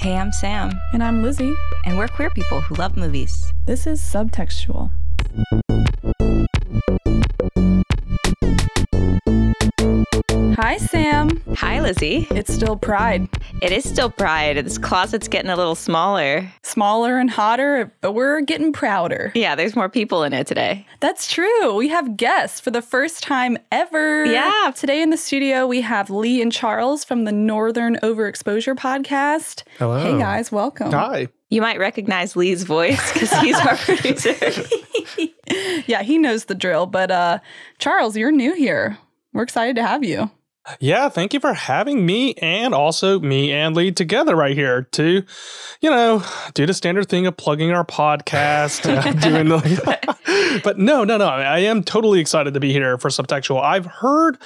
Hey, I'm Sam, And I'm Lizzie. and we're queer people who love movies. This is Subtextual. Lizzie. It's still Pride. It is still Pride. This closet's getting a little smaller. Smaller and hotter, but we're getting prouder. Yeah, there's more people in it today. That's true. We have guests for the first time ever. Yeah. Today in the studio, we have Lee and Charles from the Northern Overexposure podcast. Hello. Hey, guys, welcome. Hi. You might recognize Lee's voice because he's our producer. Yeah, he knows the drill, but uh, Charles, you're new here. We're excited to have you. Yeah, thank you for having me and also me and Lee together right here to, you know, do the standard thing of plugging our podcast, uh, doing the. but no, no, no. I am totally excited to be here for Subtextual. I've heard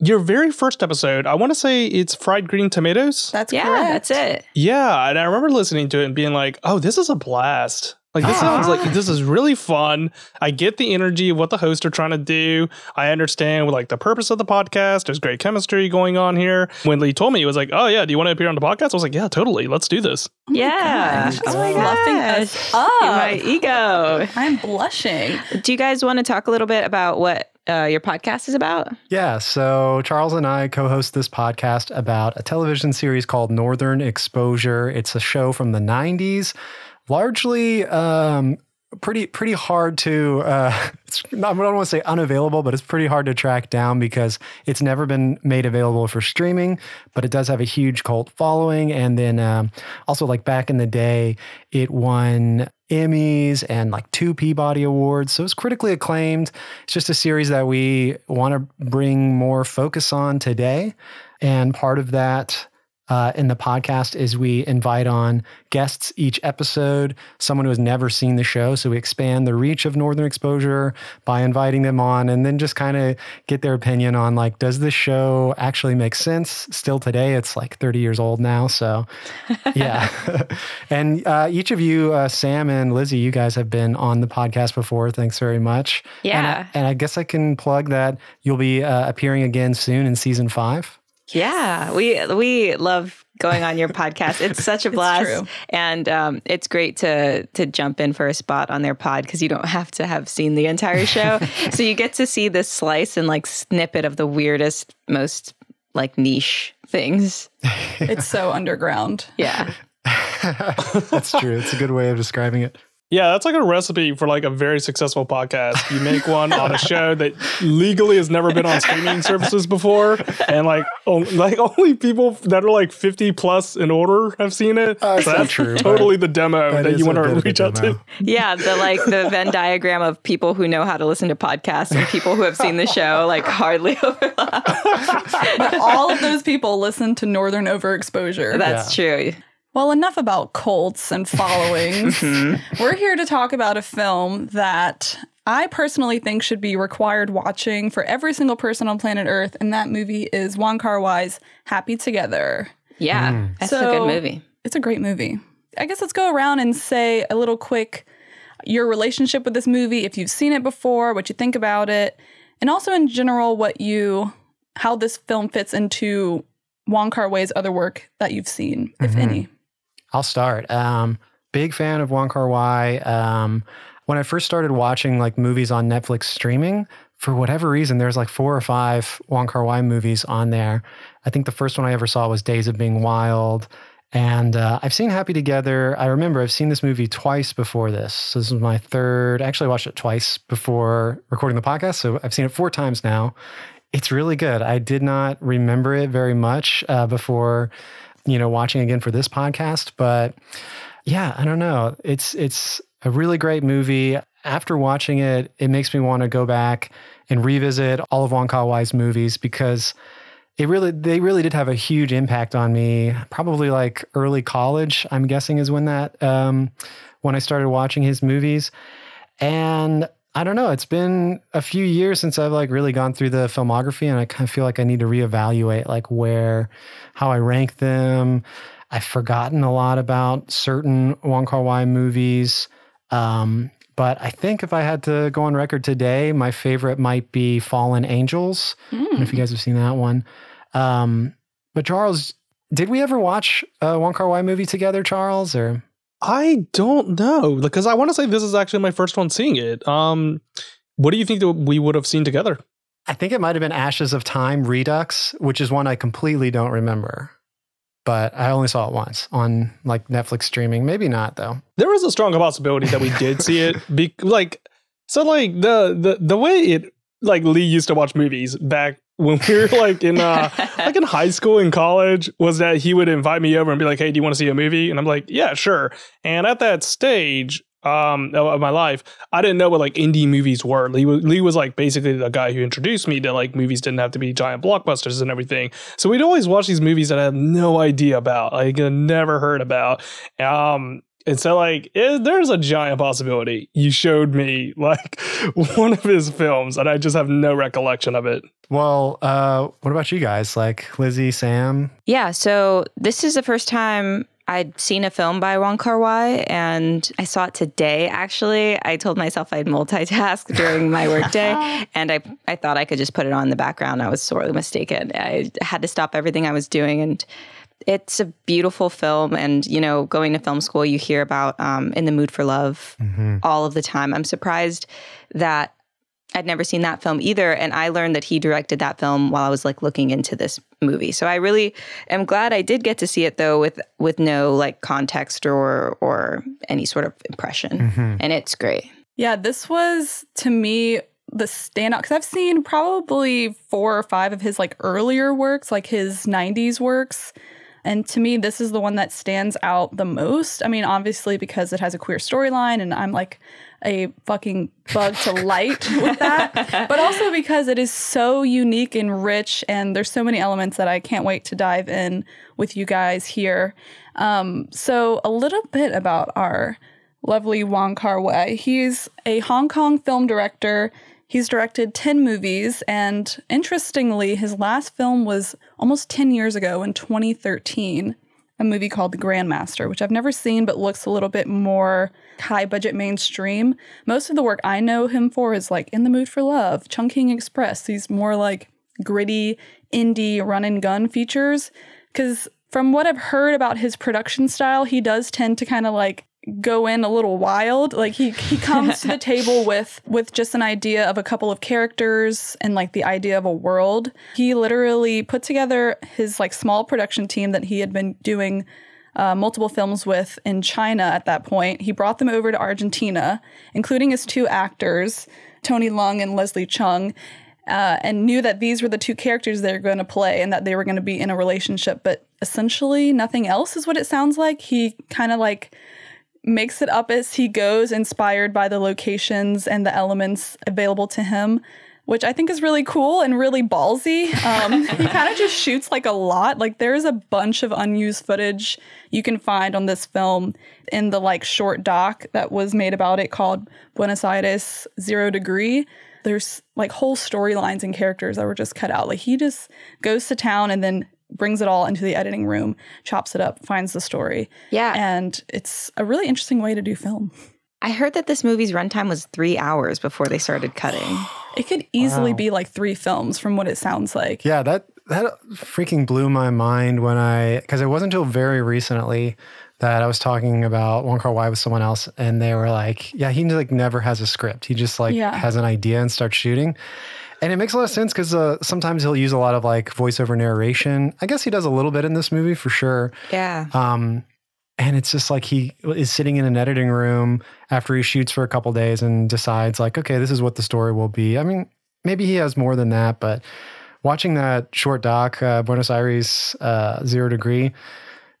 your very first episode. I want to say it's fried green tomatoes. That's yeah, correct. that's it. Yeah, and I remember listening to it and being like, "Oh, this is a blast." Like this sounds like this is really fun. I get the energy of what the hosts are trying to do. I understand like the purpose of the podcast. There's great chemistry going on here. When Lee told me, he was like, "Oh yeah, do you want to appear on the podcast?" I was like, "Yeah, totally. Let's do this." yeah. She's oh my fluffing gosh. us up. My ego. I'm blushing. Do you guys want to talk a little bit about what uh, your podcast is about? Yeah, so Charles and I co host this podcast about a television series called Northern Exposure. It's a show from the 90s, largely um, pretty pretty hard to uh, not, I don't want to say unavailable, but it's pretty hard to track down because it's never been made available for streaming. But it does have a huge cult following, and then um, also like back in the day, it won Emmys and like two Peabody Awards. So it's critically acclaimed. It's just a series that we want to bring more focus on today. And part of that uh, in the podcast is we invite on guests each episode, someone who has never seen the show. So we expand the reach of Northern Exposure by inviting them on and then just kind of get their opinion on like, does this show actually make sense still today? It's like 30 years old now. So yeah. and uh, each of you, uh, Sam and Lizzie, you guys have been on the podcast before. Thanks very much. And Yeah. I, and I guess I can plug that you'll be uh, appearing again soon in season five. Yeah, we we love going on your podcast. It's such a blast, true. and um, it's great to to jump in for a spot on their pod because you don't have to have seen the entire show, so you get to see this slice and like snippet of the weirdest, most like niche things. It's so underground. Yeah, That's true. It's a good way of describing it. Yeah, that's like a recipe for like a very successful podcast. You make one on a show that legally has never been on streaming services before, and like on, like only people that are like fifty plus in order have seen it. Uh, So that's true, totally the demo That that, is you want to reach out to. yeah. The like the Venn diagram of people who know how to listen to podcasts and people who have seen the show like hardly overlap. All of those people listen to Northern Overexposure. That's true. Well, enough about cults and followings. We're here to talk about a film that I personally think should be required watching for every single person on planet Earth, and that movie is Wong Kar Wai's Happy Together. Yeah, that's a good movie. It's a great movie. I guess let's go around and say a little quick your relationship with this movie, if you've seen it before, what you think about it, and also in general what you how this film fits into Wong Kar Wai's other work that you've seen, if Mhm. any. I'll start. Um, big fan of Wong Kar Wai. Um, when I first started watching like movies on Netflix streaming, for whatever reason, there's like four or five Wong Kar Wai movies on there. I think the first one I ever saw was Days of Being Wild. And uh, I've seen Happy Together. I remember I've seen this movie twice before this. So this was my third. Actually, I watched it twice before recording the podcast. So I've seen it four times now. It's really good. I did not remember it very much uh, before, you know, watching again for this podcast. But yeah, I don't know. It's it's a really great movie. After watching it, it makes me want to go back and revisit all of Wong Kar Wai's movies because it really they really did have a huge impact on me. Probably like early college, I'm guessing, is when that um, when I started watching his movies. And I don't know, it's been a few years since I've like really gone through the filmography and I kind of feel like I need to reevaluate like where how I rank them. I've forgotten a lot about certain Wong Kar Wai movies. Um, but I think if I had to go on record today, my favorite might be Fallen Angels. I don't know if you guys have seen that one. Um, but Charles, Did we ever watch a Wong Kar Wai movie together, Charles? Or I don't know because I want to say this is actually my first one seeing it. Um, what do you think that we would have seen together? I think it might have been Ashes of Time Redux, which is one I completely don't remember. But I only saw it once on like Netflix streaming. Maybe not though. There is a strong possibility that we did see it. Be- like so, like the the the way it like Lee used to watch movies back when we were like in uh like in high school and college was that he would invite me over and be like, "Hey, do you want to see a movie?" And I'm like, "Yeah, sure." And at that stage um of my life, I didn't know what like indie movies were. Lee was, Lee was like basically the guy who introduced me to like movies didn't have to be giant blockbusters and everything. So we'd always watch these movies that I had no idea about, like never heard about. Um and so, like, it, there's a giant possibility you showed me like one of his films, and I just have no recollection of it. Well, uh, what about you guys? Like Lizzie, Sam? Yeah, so this is the first time I'd seen a film by Wong Kar Wai, and I saw it today. Actually, I told myself I'd multitask during my workday, and I I thought I could just put it on in the background. I was sorely mistaken. I had to stop everything I was doing and it's a beautiful film and you know going to film school you hear about um, in the mood for love mm-hmm. all of the time i'm surprised that i'd never seen that film either and i learned that he directed that film while i was like looking into this movie so i really am glad i did get to see it though with with no like context or or any sort of impression mm-hmm. and it's great yeah this was to me the standout because I've seen probably four or five of his like earlier works, like his 90s works. And to me, this is the one that stands out the most. I mean, obviously, because it has a queer storyline, and I'm like a fucking bug to light with that, but also because it is so unique and rich, and there's so many elements that I can't wait to dive in with you guys here. Um, so, a little bit about our lovely Wong Kar Wai. He's a Hong Kong film director He's directed 10 movies, and interestingly, his last film was almost 10 years ago in 2013, a movie called The Grandmaster, which I've never seen but looks a little bit more high budget mainstream. Most of the work I know him for is like In the Mood for Love, Chungking Express, these more like gritty indie run and gun features. Because from what I've heard about his production style, he does tend to kind of like go in a little wild. Like he he comes to the table with with just an idea of a couple of characters and like the idea of a world. He literally put together his like small production team that he had been doing uh, multiple films with in China at that point. He brought them over to Argentina, including his two actors, Tony Leung and Leslie Cheung. Uh, and knew that these were the two characters they were going to play and that they were going to be in a relationship. But essentially, nothing else is what it sounds like. He kind of like makes it up as he goes, inspired by the locations and the elements available to him, which I think is really cool and really ballsy. Um, he kind of just shoots like a lot. Like there's a bunch of unused footage you can find on this film in the like short doc that was made about it called Buenos Aires Zero Degree. There's like whole storylines and characters that were just cut out. Like he just goes to town and then brings it all into the editing room, chops it up, finds the story. Yeah. And it's a really interesting way to do film. I heard that this movie's runtime was three hours before they started cutting. it could easily wow. be like three films from what it sounds like. Yeah, that that freaking blew my mind when I because it wasn't until very recently that I was talking about Wong Kar Wai with someone else, and they were like, "Yeah, he like never has a script. He just like yeah. has an idea and starts shooting." And it makes a lot of sense because uh, sometimes he'll use a lot of like voiceover narration. I guess he does a little bit in this movie for sure. Yeah. Um, and it's just like he is sitting in an editing room after he shoots for a couple days and decides like, okay, this is what the story will be. I mean, maybe he has more than that, but watching that short doc, uh, Buenos Aires uh, Zero Degree,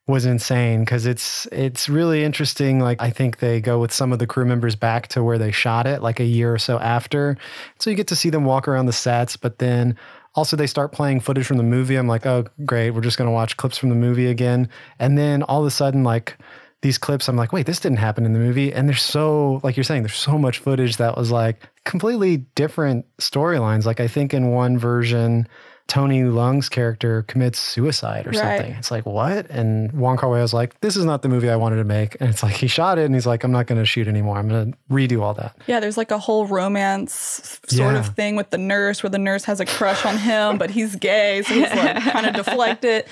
was insane because it's it's really interesting. Like I think they go with some of the crew members back to where they shot it, like a year or so after. So you get to see them walk around the sets, but then also they start playing footage from the movie. I'm like, oh great, we're just gonna watch clips from the movie again. And then all of a sudden, like these clips, I'm like, wait, this didn't happen in the movie. And there's so, like you're saying, there's so much footage that was like completely different storylines. Like I think in one version Tony Leung's character commits suicide or right. something. It's like, what? And Wong Kar Wai was like, this is not the movie I wanted to make. And it's like, he shot it and he's like, I'm not going to shoot anymore. I'm going to redo all that. Yeah, there's like a whole romance sort yeah. of thing with the nurse where the nurse has a crush on him, but he's gay. So he's like kind of deflect it.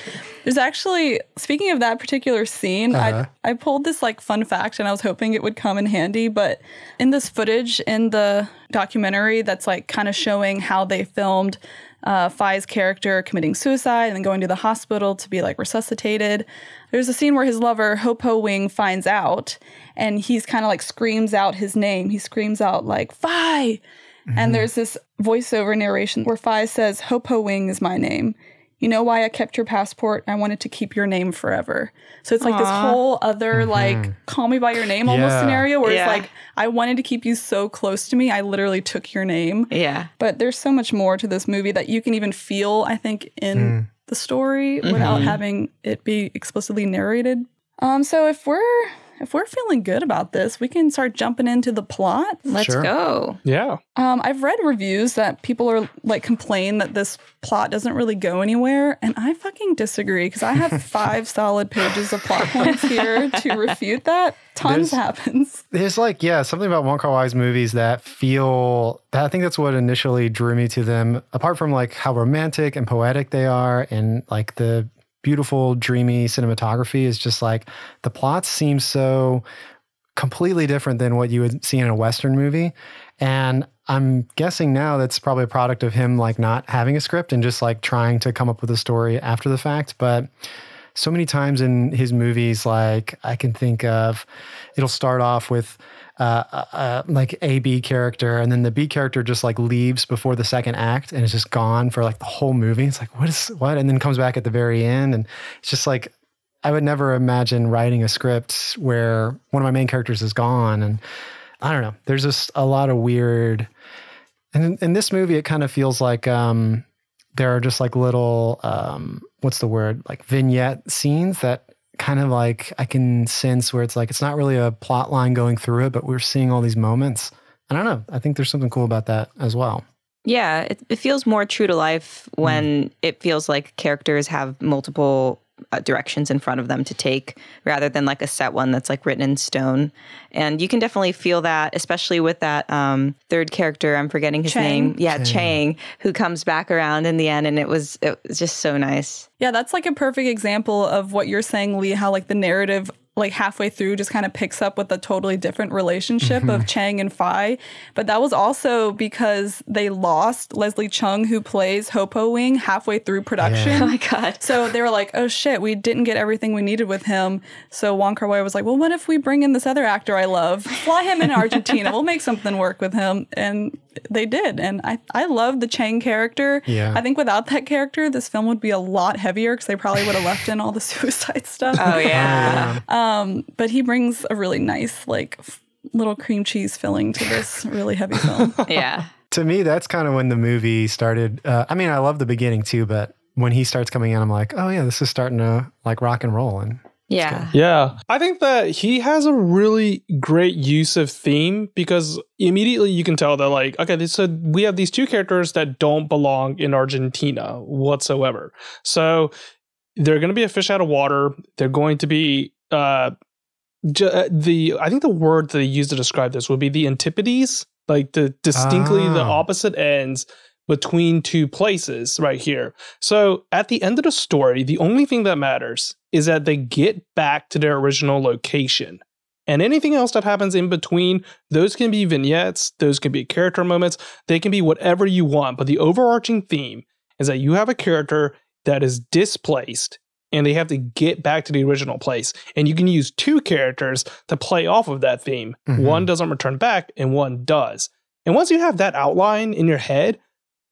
There's actually speaking of that particular scene, Uh-huh. I I pulled this like fun fact and I was hoping it would come in handy, but in this footage in the documentary that's like kind of showing how they filmed uh, Phi's character committing suicide and then going to the hospital to be like resuscitated. There's a scene where his lover Ho Po Wing finds out and he's kind of like screams out his name. He screams out like Phi. And there's this voiceover narration where Phi says, Ho Po Wing is my name. You know why I kept your passport? I wanted to keep your name forever. So it's like this whole other mm-hmm. like call me by your name almost scenario where Yeah. it's like I wanted to keep you so close to me. I literally took your name. Yeah. But there's so much more to this movie that you can even feel, I think, in hmm. the story without mm-hmm. having it be explicitly narrated. Um, so if we're if we're feeling good about this, we can start jumping into the plot. Let's Sure. go. Yeah. Um, I've read reviews that people are like complain that this plot doesn't really go anywhere, and I fucking disagree because I have five solid pages of plot points here to refute that. Tons There's- happens. There's like, yeah, something about Wong Kar Wai's movies that feel. That I think that's what initially drew me to them. Apart from like how romantic and poetic they are, and like the beautiful, dreamy cinematography, is just like the plots seem so completely different than what you would see in a Western movie. And I'm guessing now that's probably a product of him like not having a script and just like trying to come up with a story after the fact. But so many times in his movies, like I can think of, it'll start off with uh, uh, uh, like a B character, and then the B character just like leaves before the second act, and is just gone for like the whole movie. It's like what is what, and then comes back at the very end, and it's just like I would never imagine writing a script where one of my main characters is gone, and I don't know. There's just a lot of weird. And in, in this movie, it kind of feels like um, there are just like little um, what's the word like vignette scenes that kind of like I can sense where it's like it's not really a plot line going through it, but we're seeing all these moments. I don't know. I think there's something cool about that as well. Yeah, it, it feels more true to life hmm. when it feels like characters have multiple directions in front of them to take rather than like a set one that's like written in stone. And you can definitely feel that, especially with that um, third character. I'm forgetting his Chang. name. Yeah, Chang. Chang. who comes back around in the end, and it was it was just so nice. Yeah, that's like a perfect example of what you're saying, Lee, how like the narrative like halfway through just kind of picks up with a totally different relationship of mm-hmm. Chang and Phi. But that was also because they lost Leslie Cheung, who plays Ho Po Wing, halfway through production. Oh my god. So they were like, oh shit, we didn't get everything we needed with him. So Wong Kar Wai was like, well, what if we bring in this other actor I love? Fly him in Argentina. we'll make something work with him. And they did. And I, I love the Chang character. Yeah. I think without that character, this film would be a lot heavier because they probably would have left in all the suicide stuff. Oh yeah. Um, but he brings a really nice, like, f- little cream cheese filling to this really heavy film. yeah. To me, that's kind of when the movie started. Uh, I mean, I love the beginning too, but when he starts coming in, I'm like, oh yeah, this is starting to like rock and roll. And Yeah. Yeah. I think that he has a really great use of theme because immediately you can tell that, like, okay, so we have these two characters that don't belong in Argentina whatsoever. So they're going to be a fish out of water. They're going to be, uh, ju- uh, the, I think the word that they use to describe this would be the antipodes, like the distinctly the Ah. opposite ends between two places right here. So at the end of the story, the only thing that matters is that they get back to their original location. And anything else that happens in between, those can be vignettes, those can be character moments, they can be whatever you want. But the overarching theme is that you have a character that is displaced and they have to get back to the original place. And you can use two characters to play off of that theme. Mhm. One doesn't return back and one does. And once you have that outline in your head,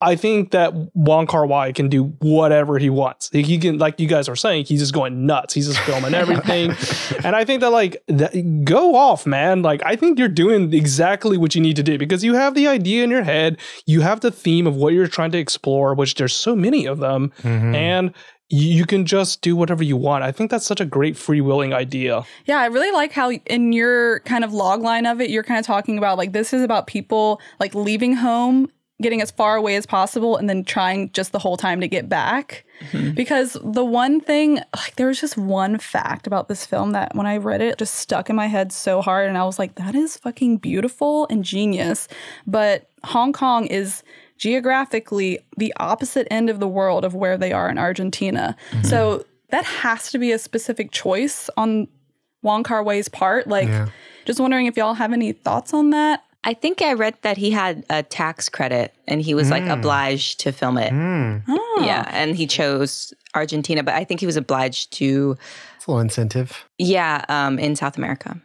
I think that Wong Kar Wai can do whatever he wants. He he can, like you guys are saying, he's just going nuts. He's just filming everything, and I think that like that, go off, man. Like I think you're doing exactly what you need to do because you have the idea in your head, you have the theme of what you're trying to explore, which there's so many of them, Mhm. and you you can just do whatever you want. I think that's such a great freewheeling idea. Yeah, I really like how in your kind of log line of it, you're kind of talking about like this is about people like leaving home, getting as far away as possible, and then trying just the whole time to get back. Mm-hmm. Because the one thing, like, there was just one fact about this film that when I read it, just stuck in my head so hard. And I was like, that is fucking beautiful and genius. But Hong Kong is geographically the opposite end of the world of where they are in Argentina. Mm-hmm. So that has to be a specific choice on Wong Kar Wai's part. Like, Yeah. just wondering if y'all have any thoughts on that. I think I read that he had a tax credit and he was like obliged to film it. Mm, Oh. Yeah, and he chose Argentina, but I think he was obliged to it's a little incentive. yeah, um in South America.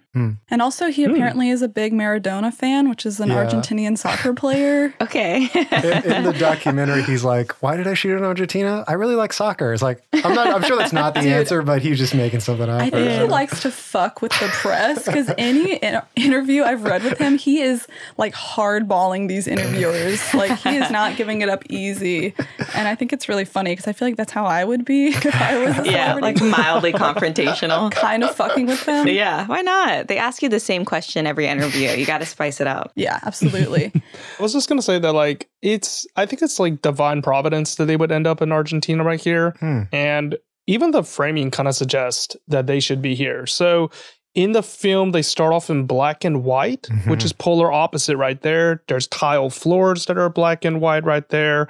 And also, he apparently is a big Maradona fan, which is an Yeah. Argentinian soccer player. Okay. in, in the documentary, he's like, "Why did I shoot in Argentina? I really like soccer." It's like I'm not. I'm sure that's not the answer, but he was just making something up. I think he Uh, likes to fuck with the press because any in- interview I've read with him, he is like hardballing these interviewers. Like he is not giving it up easy, and I think it's really funny because I feel like that's how I would be if I was a yeah, like mildly confrontational. kind of fucking with them. Yeah, why not? They ask you the same question every interview. You got to spice it up. Yeah, absolutely. I was just gonna say that like it's I think it's like divine providence that they would end up in Argentina right here. Hmm. And even the framing kind of suggests that they should be here. So in the film, they start off in black and white, which is polar opposite right there. There's tile floors that are black and white right there.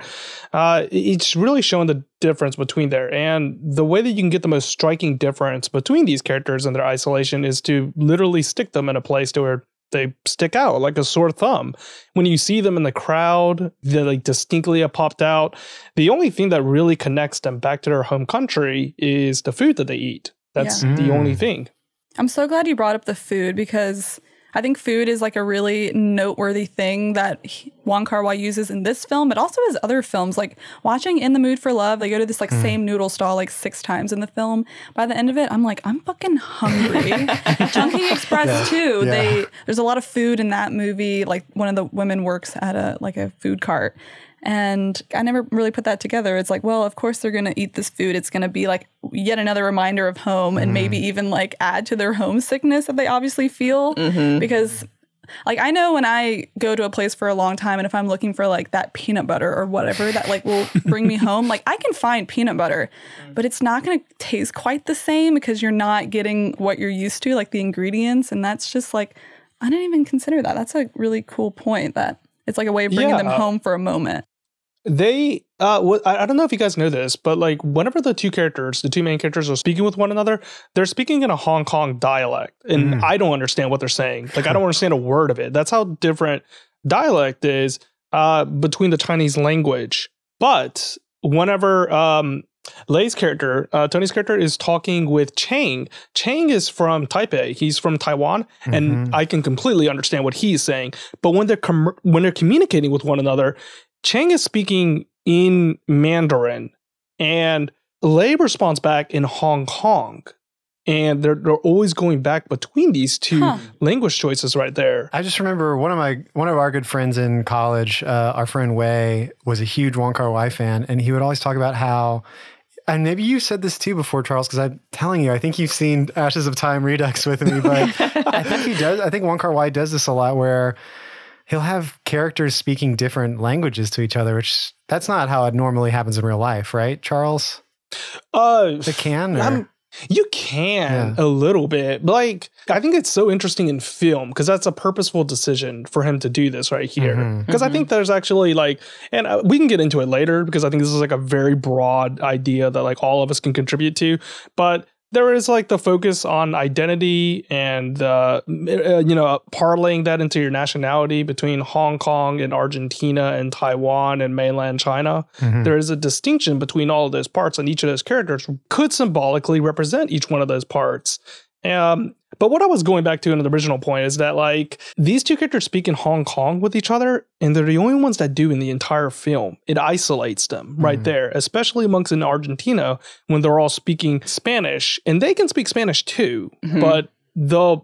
Uh, it's really showing the difference between there. And the way that you can get the most striking difference between these characters and their isolation is to literally stick them in a place to where they stick out like a sore thumb. When you see them in the crowd, they like distinctly have popped out. The only thing that really connects them back to their home country is the food that they eat. That's Yeah. the Mm. only thing. I'm so glad you brought up the food because I think food is like a really noteworthy thing that Wong Kar Wai uses in this film, but also his other films. Like watching In the Mood for Love, they go to this like mm. same noodle stall like six times in the film. By the end of it, I'm like, I'm fucking hungry. Chungking Express too. Yeah. They there's a lot of food in that movie. Like one of the women works at a like a food cart. And I never really put that together. It's like, well, of course they're going to eat this food. It's going to be like yet another reminder of home and mm-hmm. maybe even like add to their homesickness that they obviously feel. Mm-hmm. Because, like, I know when I go to a place for a long time and if I'm looking for like that peanut butter or whatever that like will bring me home, like I can find peanut butter, but it's not going to taste quite the same because you're not getting what you're used to, like the ingredients. And that's just like, I didn't even consider that. That's a really cool point that it's like a way of bringing them home for a moment. They, uh, what, I, I don't know if you guys know this, but like whenever the two characters, the two main characters are speaking with one another, they're speaking in a Hong Kong dialect. And Mm. I don't understand what they're saying. Like, I don't understand a word of it. That's how different dialect is uh, between the Chinese language. But whenever um, Lei's character, uh, Tony's character, is talking with Chang, Chang is from Taipei. He's from Taiwan, and I can completely understand what he's saying. But when they're com- when they're communicating with one another, Chang is speaking in Mandarin, and Lei responds back in Hong Kong. And they're, they're always going back between these two Huh. language choices right there. I just remember one of my one of our good friends in college, uh, our friend Wei, was a huge Wong Kar Wai fan, and he would always talk about how. And maybe you said this too before, Charles, because I'm telling you, I think you've seen Ashes of Time Redux with me, but I think he does. I think Wong Kar Wai does this a lot, where he'll have characters speaking different languages to each other, which that's not how it normally happens in real life, right, Charles? Uh, It can. or- I'm- you can Yeah. a little bit. But like, I think it's so interesting in film because that's a purposeful decision for him to do this right here. Because I think there's actually like, and uh, we can get into it later because I think this is like a very broad idea that like all of us can contribute to. But there is like the focus on identity and uh, uh, you know parlaying that into your nationality between Hong Kong and Argentina and Taiwan and mainland China. Mhm. There is a distinction between all of those parts, and each of those characters could symbolically represent each one of those parts. Um, but what I was going back to in the original point is that like these two characters speak in Hong Kong with each other, and they're the only ones that do in the entire film. It isolates them right Mhm. there, especially amongst in Argentina when they're all speaking Spanish, and they can speak Spanish too. Mhm. But the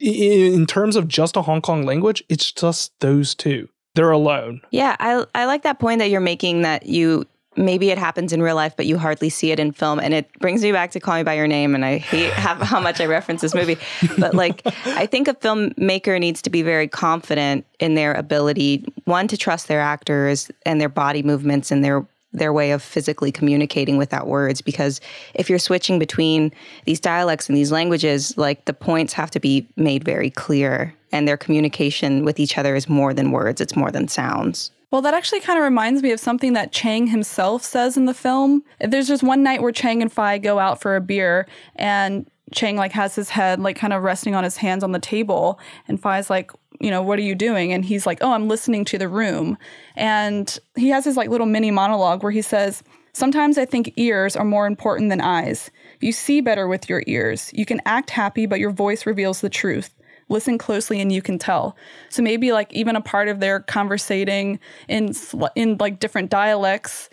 in terms of just a Hong Kong language, it's just those two. They're alone. Yeah, I I like that point that you're making that you maybe it happens in real life, but you hardly see it in film, and it brings me back to Call Me by Your Name, and I hate how, much I reference this movie, but like I think a filmmaker needs to be very confident in their ability, one to trust their actors and their body movements and their their way of physically communicating without words. Because if you're switching between these dialects and these languages like the points have to be made very clear and their communication with each other is more than words it's more than sounds Well, that actually kind of reminds me of something that Chang himself says in the film. There's just one night where Chang and Fi go out for a beer and Chang like has his head like kind of resting on his hands on the table and Fi's like, you know, what are you doing? And he's like, "Oh, I'm listening to the room." And he has his like little mini monologue where he says, "Sometimes I think ears are more important than eyes. You see better with your ears. You can act happy, but your voice reveals the truth." Listen closely and you can tell. So maybe like even a part of their conversating in in like different dialects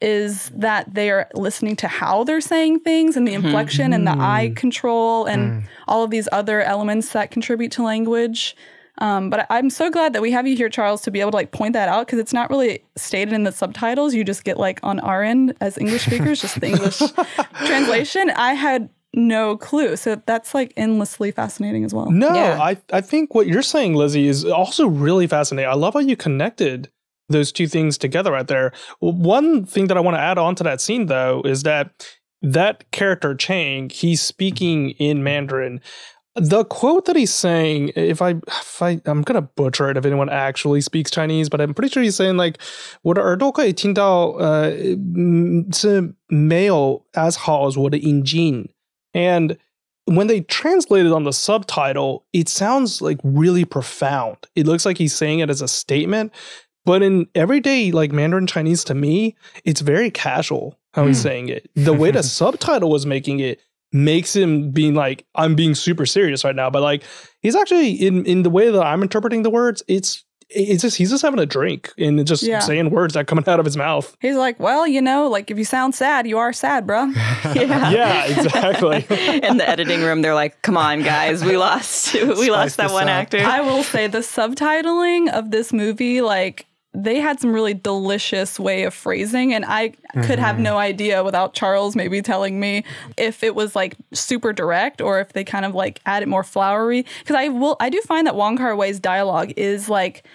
is that they are listening to how they're saying things and the mm-hmm. inflection and the eye mm. control and mm. all of these other elements that contribute to language. Um, but I'm so glad that we have you here, Charles, to be able to like point that out because it's not really stated in the subtitles. You just get like on our end as English speakers, just the English translation. I had no clue. So that's like endlessly fascinating as well. No, yeah. I, I think what you're saying, Lizzie, is also really fascinating. I love how you connected those two things together right there. One thing that I want to add on to that scene, though, is that that character Chang, he's speaking in Mandarin. The quote that he's saying, if I, if I, I'm gonna butcher it if anyone actually speaks Chinese, but I'm pretty sure he's saying like，我的耳朵可以听到，呃，是没有 as 好 as 我的眼睛。 And when they translate it on the subtitle, it sounds like really profound. It looks like he's saying it as a statement, but in everyday like Mandarin Chinese to me, it's very casual how mm. he's hmm. saying it. The way the subtitle was making it makes him being like, I'm being super serious right now. But like he's actually in in the way that I'm interpreting the words, it's it's just he's just having a drink and just yeah. saying words that coming out of his mouth. He's like, well, you know, like if you sound sad, you are sad, bro. yeah, yeah, exactly. In the editing room, they're like, come on, guys, we lost, we Spice lost that one up. actor. I will say the subtitling of this movie, like they had some really delicious way of phrasing and i mm-hmm. could have mm-hmm. no idea without charles maybe telling me if it was like super direct or if they kind of like added more flowery because i will i do find that wong kar wai's dialogue is like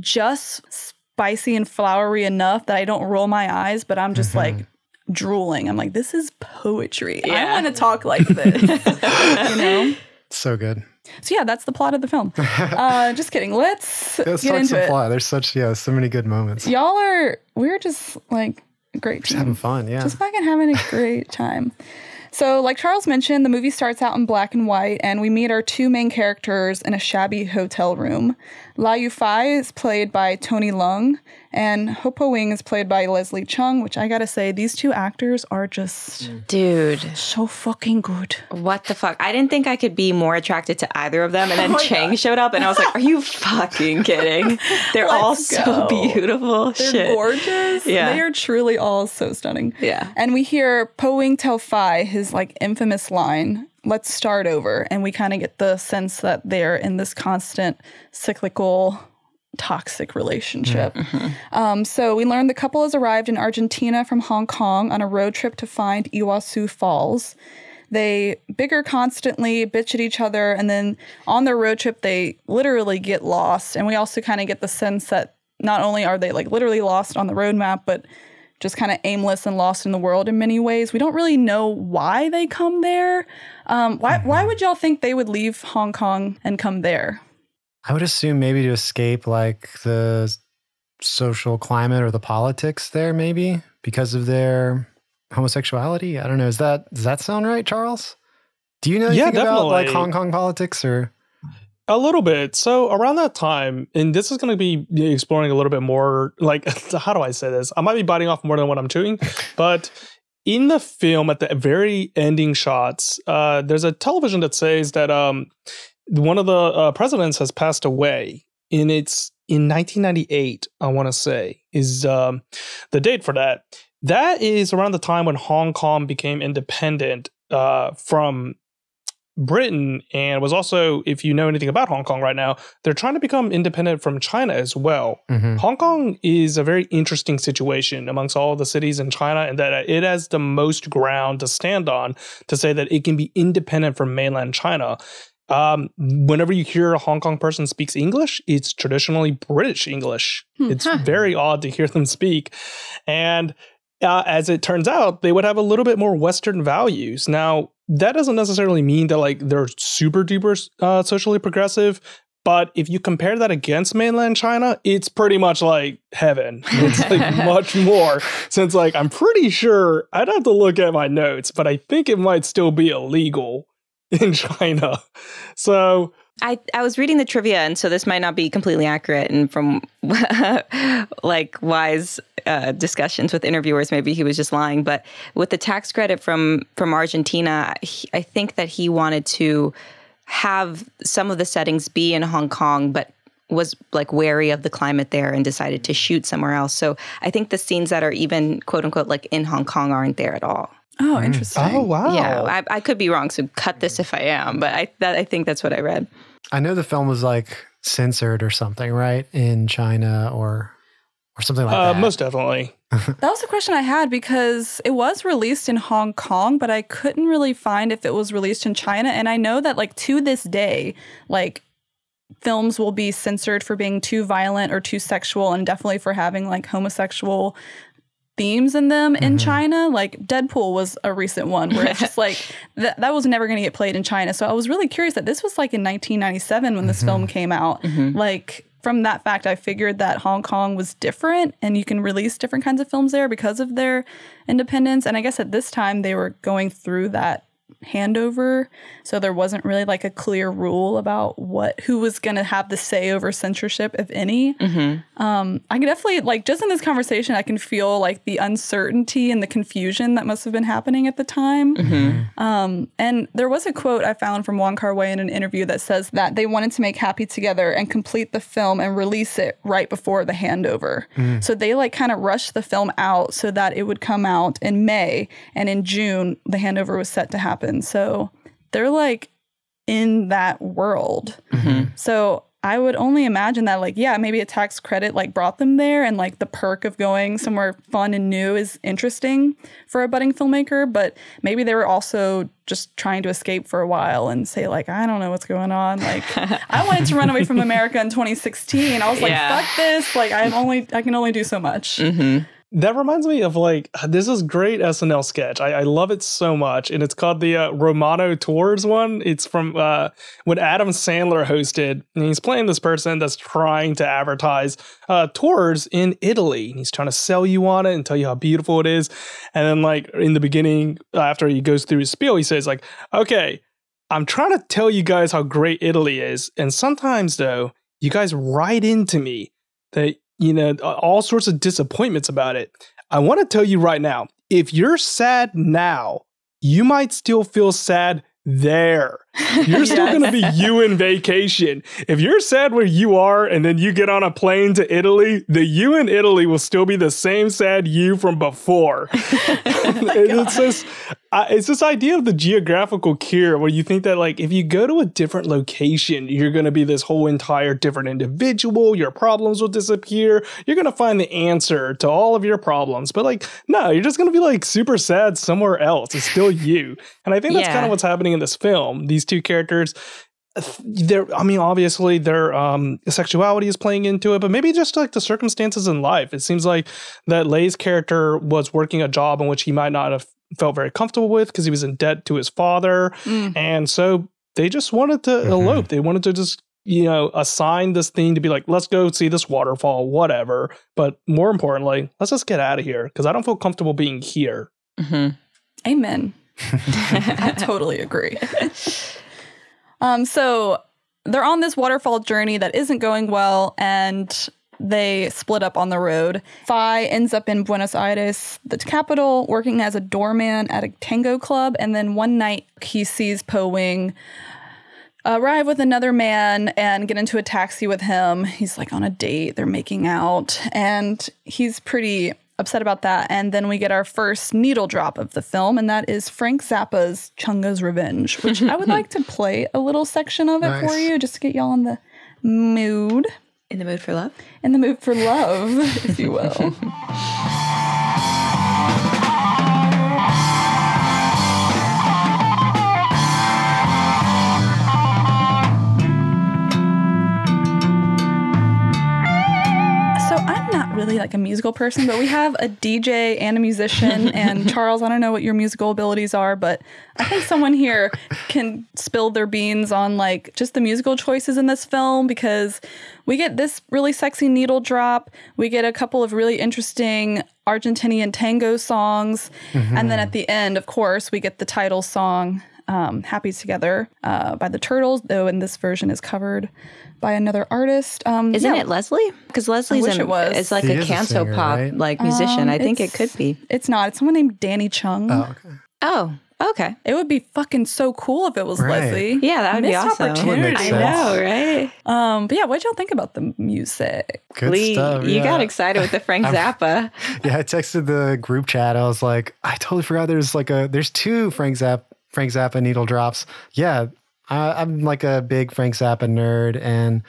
just spicy and flowery enough that i don't roll my eyes but i'm just mm-hmm. like drooling i'm like this is poetry yeah. i want to talk like this you know so good so yeah, that's the plot of the film. Uh, just kidding. Let's get into it. Plot. There's such yeah, so many good moments. Y'all are we're just like great. Just having fun, yeah. Just fucking having a great time. So, like Charles mentioned, the movie starts out in black and white, and we meet our two main characters in a shabby hotel room. Lai Yiu-fai is played by Tony Leung, and Ho Po Wing is played by Leslie Cheung, which I gotta say, these two actors are just dude so fucking good. What the fuck? I didn't think I could be more attracted to either of them, and then oh Chang God. showed up, and I was like, "Are you fucking kidding? They're all so beautiful. They're Shit. gorgeous. Yeah, they are truly all so stunning. Yeah, and we hear Po Wing tell Fi his like infamous line let's start over. And we kind of get the sense that they're in this constant cyclical toxic relationship. Mm-hmm. Um, so we learned the couple has arrived in Argentina from Hong Kong on a road trip to find Iguazu Falls. They bigger constantly, bitch at each other, and then on their road trip, they literally get lost. And we also kind of get the sense that not only are they like literally lost on the roadmap, but just kind of aimless and lost in the world in many ways. We don't really know why they come there. Um, why, mm-hmm. why would y'all think they would leave Hong Kong and come there? I would assume maybe to escape like the social climate or the politics there, maybe because of their homosexuality. I don't know. Is that does that sound right, Charles? Do you know anything yeah, about like Hong Kong politics or? A little bit. So around that time, and this is going to be exploring a little bit more. Like, how do I say this? I might be biting off more than what I'm chewing, but in the film, at the very ending shots, uh, there's a television that says that um, one of the uh, presidents has passed away, and it's in 1998. I want to say is um, the date for that. That is around the time when Hong Kong became independent uh, from Britain and was also, if you know anything about Hong Kong right now, they're trying to become independent from China as well. Mm-hmm. Hong Kong is a very interesting situation amongst all the cities in China, and that it has the most ground to stand on to say that it can be independent from mainland China. Um, whenever you hear a Hong Kong person speaks English, it's traditionally British English. Hmm. It's very odd to hear them speak. And uh, as it turns out, they would have a little bit more Western values. Now, that doesn't necessarily mean that like they're super duper uh, socially progressive, But if you compare that against mainland China, it's pretty much like heaven. It's like much more. Since like I'm pretty sure I'd have to look at my notes, but I think it might still be illegal in China. So I, I was reading the trivia, and so this might not be completely accurate. And from like wise uh, discussions with interviewers, maybe he was just lying. But with the tax credit from from Argentina, he, I think that he wanted to have some of the settings be in Hong Kong, but was like wary of the climate there and decided to shoot somewhere else. So I think the scenes that are even quote unquote like in Hong Kong aren't there at all. Oh, interesting. oh wow, Yeah, I, I could be wrong, so cut this if I am. But I that, I think that's what I read. I know the film was like censored or something, right? In China or or something like uh, that. most definitely. That was a question I had because it was released in Hong Kong, but I couldn't really find if it was released in China. And I know that, like, to this day, like, films will be censored for being too violent or too sexual and definitely for having like homosexual themes in them in mm-hmm. China. Like Deadpool was a recent one where it's just like that that was never going to get played in China. So I was really curious that this was like in 1997 when this film mm-hmm. came out. Mm-hmm. Like from that fact, I figured that Hong Kong was different and you can release different kinds of films there because of their independence. And I guess at this time they were going through that handover. So there wasn't really like a clear rule about what who was going to have the say over censorship if any. Um i can definitely like just in this conversation i can feel like the uncertainty and the confusion that must have been happening at the time. Um and there was a quote i found from wong kar wai in an interview that says that they wanted to make happy together and complete the film and release it right before the handover. So they like kind of rushed the film out so that it would come out in may. And in june the handover was set to happen so they're like in that world. Mm-hmm. So I would only imagine that, like, yeah, maybe a tax credit like brought them there, and like the perk of going somewhere fun and new is interesting for a budding filmmaker. But maybe they were also just trying to escape for a while and say, like, I don't know what's going on. Like, I wanted to run away from America in 2016. I was like, Yeah. fuck this. Like, I'm only, I can only do so much. Mm-hmm. That reminds me of like this is great SNL sketch. I, I love it so much, and it's called the uh, Romano Tours one. It's from uh, when Adam Sandler hosted, and he's playing this person that's trying to advertise uh, tours in Italy. And he's trying to sell you on it and tell you how beautiful it is. And then like in the beginning, after he goes through his spiel, he says like, "Okay, I'm trying to tell you guys how great Italy is, and sometimes though, you guys write into me that you know all sorts of disappointments about it. I want to tell you right now, if you're sad now, you might still feel sad there. You're still going to be you in vacation. If you're sad where you are and then you get on a plane to Italy, the you in Italy will still be the same sad you from before. and it's this uh, it's this idea of the geographical cure where you think that like if you go to a different location, you're going to be this whole entire different individual, your problems will disappear, you're going to find the answer to all of your problems. But like no, you're just going to be like super sad somewhere else. It's still you. And I think that's Yeah. kind of what's happening in this film. These two characters there i mean obviously their um sexuality is playing into it but maybe just like the circumstances in life it seems like that lay's character was working a job in which he might not have felt very comfortable with because he was in debt to his father Mm. and so they just wanted to Mhm. elope they wanted to just you know assign this thing to be like let's go see this waterfall whatever but more importantly let's just get out of here because i don't feel comfortable being here Mhm. Amen. I totally agree. Um, so they're on this waterfall journey that isn't going well, and they split up on the road. Phi ends up in Buenos Aires, the capital, working as a doorman at a tango club, and then one night he sees Po Wing arrive with another man and get into a taxi with him. He's like on a date, they're making out, and he's pretty upset about that. And then we get our first needle drop of the film, and that is Frank Zappa's Chunga's Revenge, which I would like to play a little section of it for you just to get y'all in the mood, In the mood for love. in the mood for love, if you will. really like a musical person, but we have a DJ and a musician. and Charles, I don't know what your musical abilities are, but I think someone here can spill their beans on like just the musical choices in this film because we get this really sexy needle drop. We get a couple of really interesting Argentinian tango songs. And then at the end, of course, we get the title song. Um, Happy Together uh, by the Turtles, though in this version is covered by another artist. Um, Isn't yeah. it Leslie? Because Leslie's wish in, it was. is like He a canto singer, pop right? like musician. Um, I think it could be. It's not. It's someone named Danny Chung. Oh, okay. Oh, okay. It would be fucking so cool if it was Right. Leslie. Yeah, that would be Missed awesome. opportunity. makes I know, right? Um, but yeah, what y'all think about the music? Good Lee, stuff. you got excited with the Frank Zappa. Yeah, I texted the group chat. I was like, I totally forgot there's like a there's two Frank Zappa Frank Zappa needle drops. Yeah, I, I'm like a big Frank Zappa nerd, and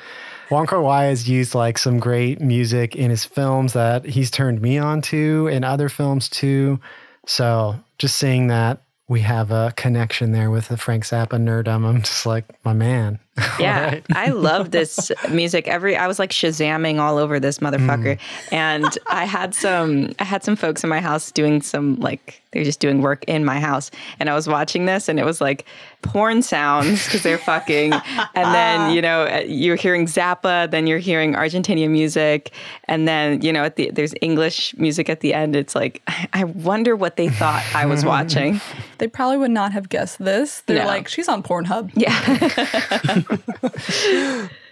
Wong Kar Wai has used like some great music in his films that he's turned me on to, and other films too. So just seeing that we have a connection there with the Frank Zappa nerdum, I'm just like, my man. Yeah, Right. I love this music. Every I was like shazamming all over this motherfucker, Mm. and I had some I had some folks in my house doing some like they're just doing work in my house, and I was watching this, and it was like porn sounds because they're fucking, and then you know you're hearing Zappa, then you're hearing Argentinian music, and then you know at the there's English music at the end. It's like I wonder what they thought I was watching. They probably would not have guessed this. They're No. like, she's on Pornhub. Yeah,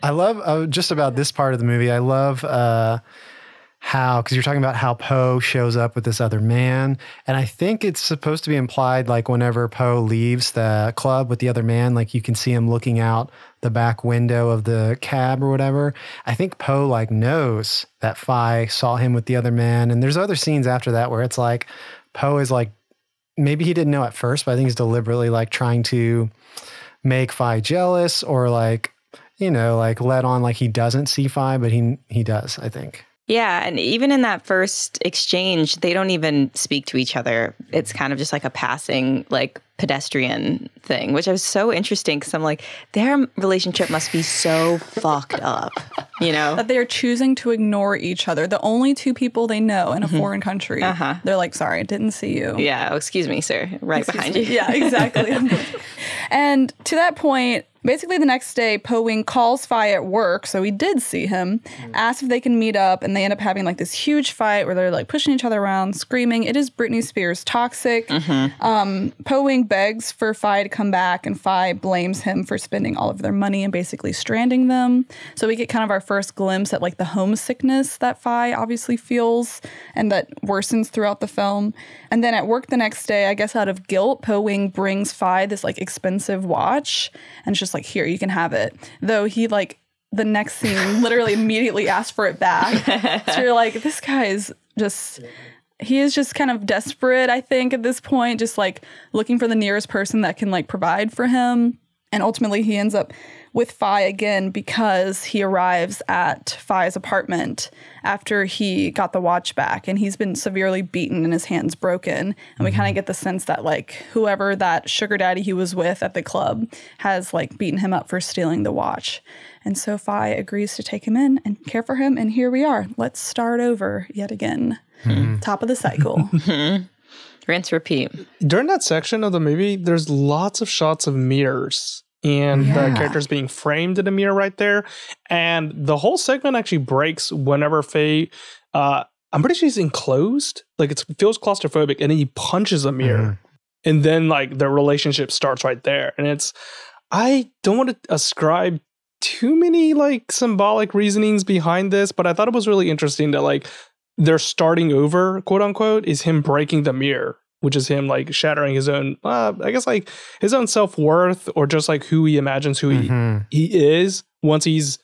I love uh, just about this part of the movie. I love uh, how because you're talking about how Poe shows up with this other man, and I think it's supposed to be implied like whenever Poe leaves the club with the other man, like you can see him looking out the back window of the cab or whatever. I think Poe like knows that Fi saw him with the other man, and there's other scenes after that where it's like Poe is like maybe he didn't know at first, but I think he's deliberately like trying to make Fi jealous or like you know like let on like he doesn't see Fi, but he he does. I think. Yeah, and even in that first exchange, they don't even speak to each other. It's kind of just like a passing, like pedestrian thing, which I was so interesting because I'm like, their relationship must be so fucked up, you know? That they are choosing to ignore each other. The only two people they know in a foreign country. Uh-huh. They're like, sorry, didn't see you. Yeah, oh, excuse me, sir, right behind you. Yeah, exactly. and to that point, basically the next day, Po Wing calls Fi at work, so he did see him, asks if they can meet up, and they end up having like this huge fight where they're like pushing each other around, screaming. It is Britney Spears toxic. Um, Po Wing begs for Fi to come back, and Fi blames him for spending all of their money and basically stranding them. So we get kind of our first glimpse at like the homesickness that Fi obviously feels and that worsens throughout the film. And then at work the next day, I guess out of guilt, Po Wing brings Fi this like expensive watch and it's just like, here, you can have it. Though he like the next scene literally immediately asks for it back. so you're like, this guy is just he is just kind of desperate, I think, at this point, just like looking for the nearest person that can like provide for him. And ultimately, he ends up with Fi again because he arrives at Fi's apartment after he got the watch back and he's been severely beaten and his hands broken. And we mm-hmm. kind of get the sense that, like, whoever that sugar daddy he was with at the club has like beaten him up for stealing the watch. And so Fi agrees to take him in and care for him. And here we are. Let's start over yet again. Hmm. Top of the cycle. Hmm. Rinse, repeat. During that section of the movie, there's lots of shots of mirrors and Yeah. the characters being framed in a mirror right there. And the whole segment actually breaks whenever Faye, uh, I'm pretty sure he's enclosed. Like it feels claustrophobic and then he punches a mirror. Hmm. And then like the relationship starts right there. And it's, I don't want to ascribe too many like symbolic reasonings behind this, but I thought it was really interesting that like they're starting over, quote unquote, is him breaking the mirror, which is him like shattering his own, uh, I guess like his own self worth or just like who he imagines who he, Mhm. he is once he's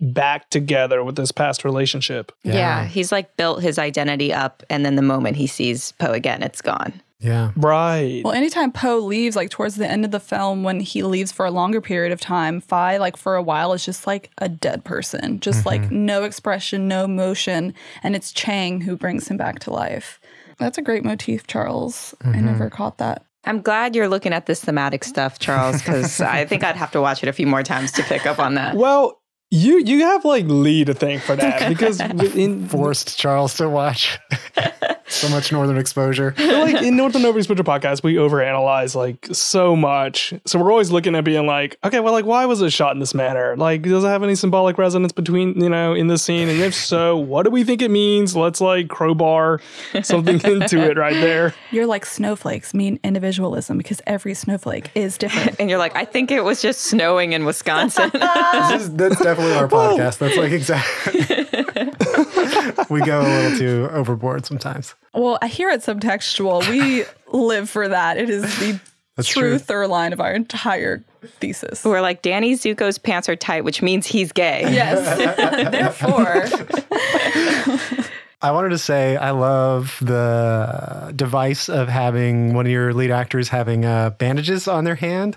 back together with this past relationship. Yeah. Yeah. he's like built his identity up, and then the moment he sees Poe again, it's gone. Yeah. Right. Well, anytime Poe leaves, like towards the end of the film, when he leaves for a longer period of time, Fi, like for a while, is just like a dead person, just like mm-hmm. no expression, no motion. And it's Chang who brings him back to life. That's a great motif, Charles. I mm-hmm. never caught that. I'm glad you're looking at this thematic stuff, Charles, because I think I'd have to watch it a few more times to pick up on that. Well, You you have like Lee to thank for that because in Forced Charles to watch so much Northern Exposure. like in Northern Over Exposure podcast, we overanalyze like so much. So we're always looking at being like, okay, well, like why was it shot in this manner? Like, does it have any symbolic resonance between you know in this scene? And if so, what do we think it means? Let's like crowbar something into it right there. You're like snowflakes mean individualism because every snowflake is different. And you're like, I think it was just snowing in Wisconsin. This is, that's definitely our podcast. That's like exactly. we go a little too overboard sometimes. well, here at Subtextual, we live for that. It is the That's true true. through line of our entire thesis. We're like, Danny Zuko's pants are tight, which means he's gay. Yes. Therefore, I wanted to say I love the device of having one of your lead actors having uh, bandages on their hand.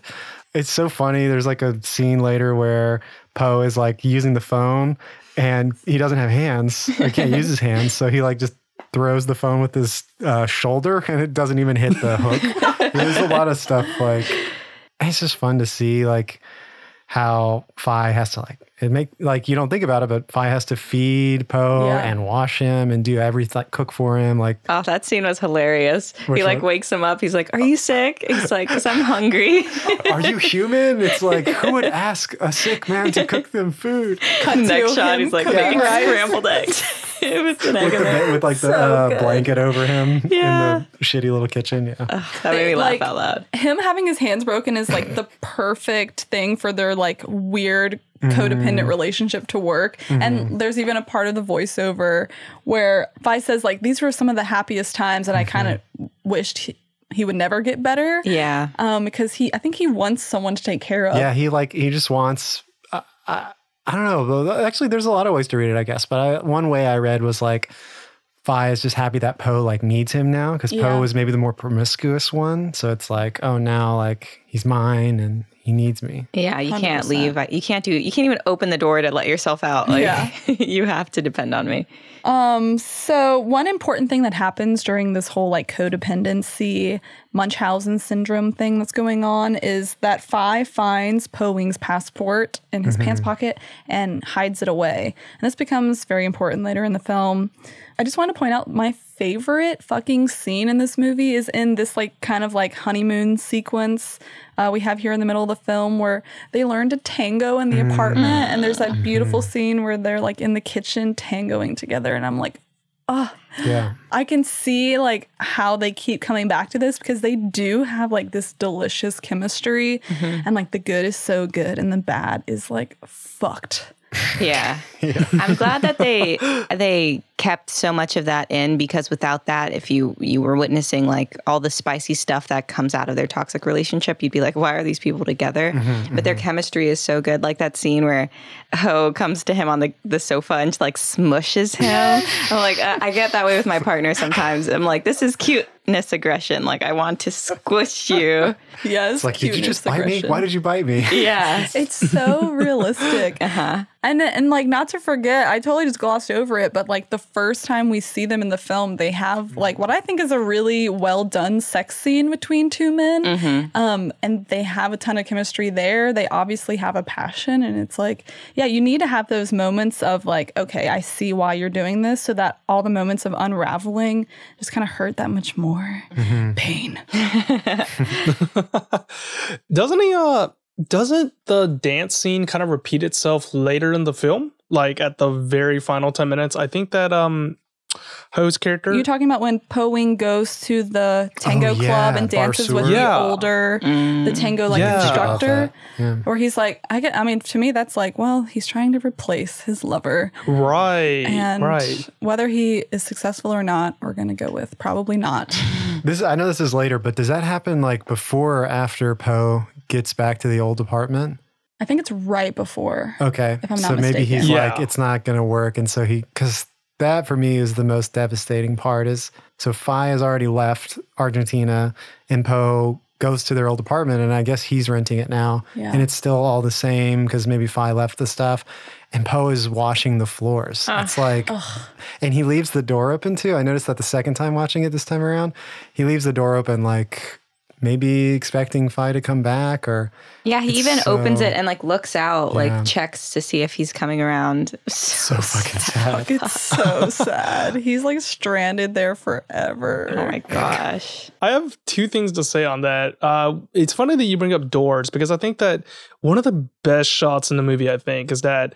It's so funny. There's like a scene later where Poe is like using the phone and he doesn't have hands. He can't use his hands. So he like just throws the phone with his uh, shoulder and it doesn't even hit the hook. There's a lot of stuff like, it's just fun to see like how Fi has to like it make like you don't think about it, but Fi has to feed Poe Yeah. and wash him and do everything, like cook for him. Like Oh, that scene was hilarious. Which he like one? wakes him up. He's like, "Are you sick?" He's like, "Cause I'm hungry." Are you human? It's like who would ask a sick man to cook them food cut to Next shot, him he's like making rice. scrambled eggs with an egg with, the, with like the So uh, blanket over him Yeah. in the shitty little kitchen? Yeah, That made me laugh Like- out loud. Him having his hands broken is like the perfect thing for their like weird codependent relationship to work. And there's even a part of the voiceover where Vi says like these were some of the happiest times and I kind of wished he, he would never get better. Yeah. Um, because he, I think he wants someone to take care of. yeah. He like he just wants. Uh, I, I don't know. though. Actually, there's a lot of ways to read it, I guess. But I, one way I read was like. Fi is just happy that Poe like needs him now because Yeah. Poe was maybe the more promiscuous one. So it's like, oh, now like he's mine and he needs me. Yeah, you can't leave. You can't do. You can't even open the door to let yourself out. Like, Yeah. you have to depend on me. Um, so one important thing that happens during this whole like codependency Munchausen syndrome thing that's going on is that Fi finds Po Wing's passport in his mm-hmm. pants pocket and hides it away. And this becomes very important later in the film. I just want to point out my favorite fucking scene in this movie is in this like kind of like honeymoon sequence uh, we have here in the middle of the film where they learn to tango in the mm. apartment and there's that mm-hmm. beautiful scene where they're like in the kitchen tangoing together and i'm like Yeah. I can see like how they keep coming back to this because they do have like this delicious chemistry mm-hmm. and like the good is so good and the bad is like fucked. Yeah. I'm glad that they they kept so much of that in because without that, if you you were witnessing like all the spicy stuff that comes out of their toxic relationship, you'd be like, why are these people together? Mm-hmm, but their mm-hmm. chemistry is so good. Like that scene where Ho comes to him on the, the sofa and like smushes him. I'm like, I, I get that way with my partner sometimes. I'm like, this is cuteness aggression. Like I want to squish you. Yes. It's like, did you just bite me? Why did you bite me? Yeah. It's so realistic. Uh-huh. And and like not to forget, I totally just glossed over it, but like the first time we see them in the film, they have like what I think is a really well done sex scene between two men. Mm-hmm. Um, and they have a ton of chemistry there. They obviously have a passion, and it's like, yeah, you need to have those moments of like, okay, I see why you're doing this, so that all the moments of unraveling just kind of hurt that much more. Pain. Doesn't he? Uh, doesn't the dance scene kind of repeat itself later in the film? Like at the very final ten minutes, I think that um, Ho's character. You're talking about when Po Wing goes to the tango Oh, club yeah, and dances with Barsoor. Yeah. the older, the tango like Yeah. instructor, Yeah. where he's like, I get. I mean, to me, that's like, well, he's trying to replace his lover, right, and right. whether he is successful or not, we're gonna go with probably not. This I know this is later, but does that happen like before or after Poe gets back to the old apartment? I think it's right before. Okay. If I'm so not maybe he's mistaken. like, it's not going to work. And so he, because that for me is the most devastating part is so Fi has already left Argentina and Poe goes to their old apartment and I guess he's renting it now. Yeah. And it's still all the same because maybe Fi left the stuff and Poe is washing the floors. Ah. it's like, and he leaves the door open too. I noticed that the second time watching it this time around, he leaves the door open like maybe expecting Fi to come back or Yeah, he It's even opens it and like looks out, Yeah. like checks to see if he's coming around. so fucking sad. It's so sad. He's like stranded there forever. Oh my gosh. I have two things to say on that. Uh, it's funny that you bring up doors because I think that one of the best shots in the movie, I think, is that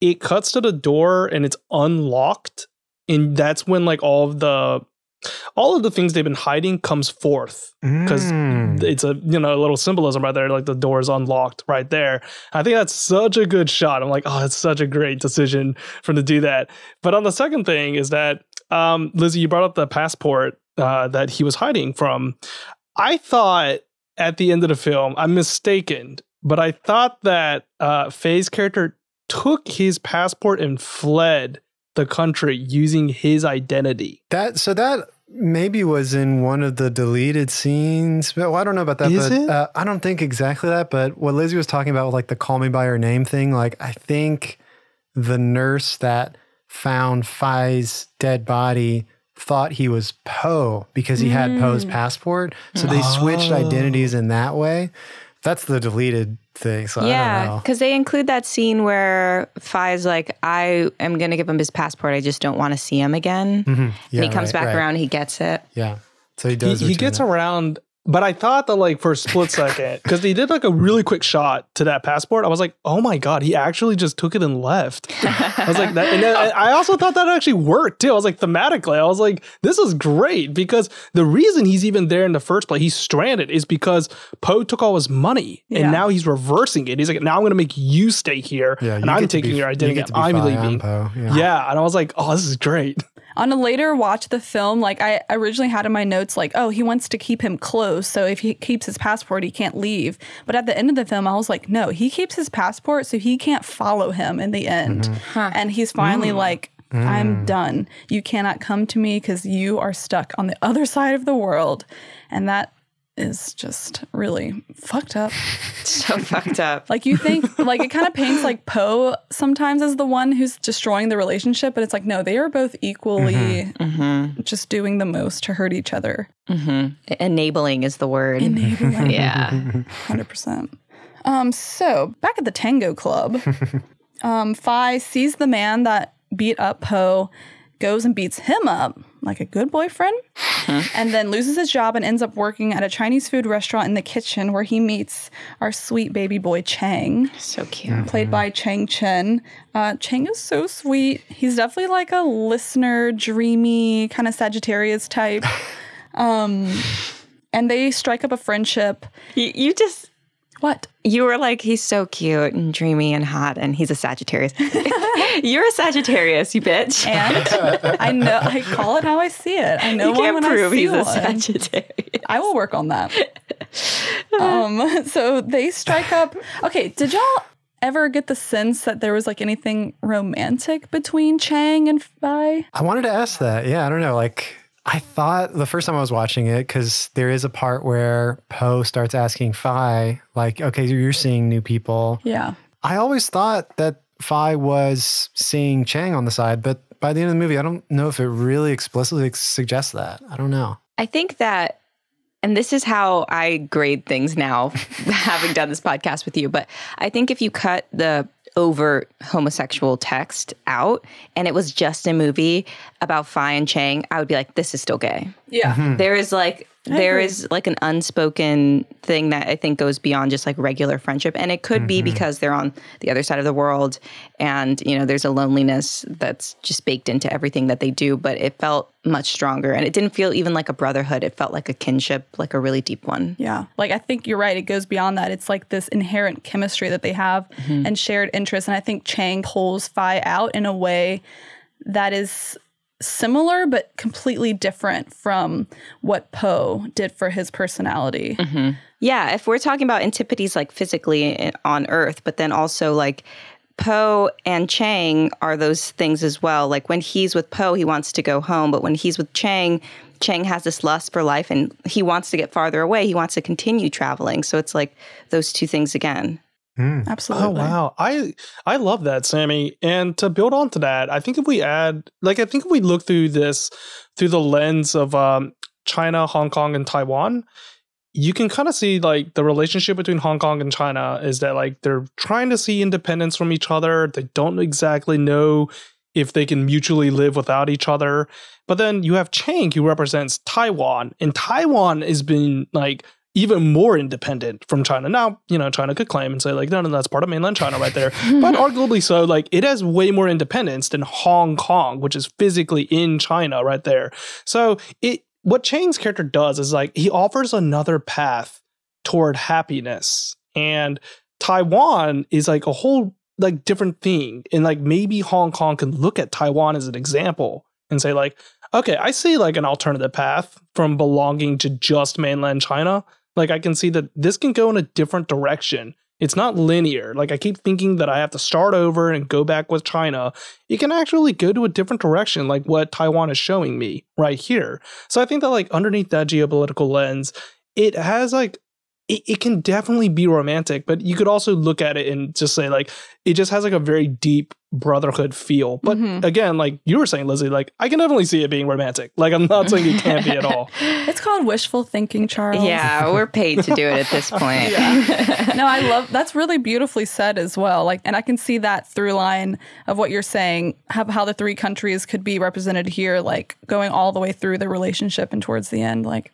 it cuts to the door and it's unlocked, and that's when like all of the all of the things they've been hiding comes forth because Mm. it's a you know a little symbolism right there like the door is unlocked right there. I think that's such a good shot. I'm like oh it's such a great decision for them to do that. But on the second thing is that um, lizzie you brought up the passport uh, that he was hiding from. I thought at the end of the film i'm mistaken but i thought that uh, faye's character took his passport and fled the country using his identity That so that maybe was in one of the deleted scenes. Well, I don't know about that. Is but it? Uh, I don't think exactly that. But what Lizzie was talking about, like the "call me by her name" thing, like I think the nurse that found Fi's dead body thought he was Poe because he had Poe's passport. So they switched Oh. identities in that way. That's the deleted thing. So Yeah, because they include that scene where Fi's like, I am going to give him his passport. I just don't want to see him again. Mhm. and Yeah, he comes right, back right. around, he gets it. Yeah. So he he, does. he return gets it. around but i thought that like for a split second because they did like a really quick shot to that passport i was like oh my god he actually just took it and left. I was like that and then i also thought that actually worked too. I was like thematically i was like this is great because the reason he's even there in the first place he's stranded is because poe took all his money Yeah. and now he's reversing it. He's like now i'm going to make you stay here Yeah, and you i'm taking be- your you identity get to i'm Fi, leaving. Poe, yeah. yeah and i was like oh this is great On a later watch of the film, like I originally had in my notes, like, oh, he wants to keep him close. So if he keeps his passport, he can't leave. But at the end of the film, I was like, no, he keeps his passport so he can't follow him in the end. Mm-hmm. And he's finally mm. like, I'm mm. done. You cannot come to me because you are stuck on the other side of the world. And that is just really fucked up. So fucked up. Like you think, like it kind of paints like Poe sometimes as the one who's destroying the relationship, but it's like no, they are both equally just doing the most to hurt each other. hmm Enabling is the word. Enabling, yeah. hundred percent. Um, so back at the Tango Club, um, Fi sees the man that beat up Poe, goes and beats him up like a good boyfriend, and then loses his job and ends up working at a Chinese food restaurant in the kitchen where he meets our sweet baby boy Chang. So cute. played by Chang Chen. Uh, Chang is so sweet. He's definitely like a listener, dreamy, kind of Sagittarius type. Um, and they strike up a friendship. You, you just, What? you were like, he's so cute and dreamy and hot, and he's a Sagittarius. You're a Sagittarius, you bitch. And I know I call it how I see it. I know you one can't when prove I see he's a one. Sagittarius. I will work on that. um, so they strike up. Okay, did y'all ever get the sense that there was like anything romantic between Chang and Fi? I wanted to ask that. Yeah, I don't know. Like, I thought the first time I was watching it, because there is a part where Poe starts asking Fi, like, okay, you're seeing new people. Yeah. I always thought that Fi was seeing Chang on the side, but by the end of the movie, I don't know if it really explicitly suggests that. I don't know. I think that, and this is how I grade things now, having done this podcast with you, but I think if you cut the overt homosexual text out and it was just a movie about Fi and Chang, I would be like, this is still gay. Yeah. Mm-hmm. There is like, there is like an unspoken thing that I think goes beyond just like regular friendship. And it could be mm-hmm. because they're on the other side of the world and, you know, there's a loneliness that's just baked into everything that they do. But it felt much stronger and it didn't feel even like a brotherhood. It felt like a kinship, like a really deep one. Yeah. Like I think you're right. It goes beyond that. It's like this inherent chemistry that they have mm-hmm. and shared interests. And I think Chang pulls Phi out in a way that is similar but completely different from what Poe did for his personality. Mm-hmm. Yeah, if we're talking about antipodes like physically eh, on Earth, but then also like Poe and Chang are those things as well. Like when he's with Poe, he wants to go home, but when he's with Chang, Chang has this lust for life and he wants to get farther away. He wants to continue traveling. So it's like those two things again. Absolutely. Oh wow, I I love that, Sammy. And to build on to that, I think if we add, like, I think if we look through this through the lens of um, China, Hong Kong, and Taiwan, you can kind of see like the relationship between Hong Kong and China is that like they're trying to see independence from each other. They don't exactly know if they can mutually live without each other. But then you have Chang who represents Taiwan, and Taiwan has been like even more independent from China. Now, you know, China could claim and say, like, no, no, that's part of mainland China right there. but arguably so, like, it has way more independence than Hong Kong, which is physically in China right there. So it what Chang's character does is like he offers another path toward happiness. And Taiwan is like a whole like different thing. And like maybe Hong Kong can look at Taiwan as an example and say, like, okay, I see like an alternative path from belonging to just mainland China. Like I can see that this can go in a different direction. It's not linear. Like I keep thinking that I have to start over and go back with China. It can actually go to a different direction, like what Taiwan is showing me right here. So I think that like underneath that geopolitical lens, it has like it, it can definitely be romantic, but you could also look at it and just say like it just has like a very deep brotherhood feel. But Mhm. again, like you were saying, Lizzie, like I can definitely see it being romantic. Like I'm not saying it can't be at all. It's called wishful thinking, Charles. Yeah, we're paid to do it at this point. no, I love that's really beautifully said as well. Like, and I can see that through line of what you're saying, how, how the three countries could be represented here, like going all the way through the relationship and towards the end. Like,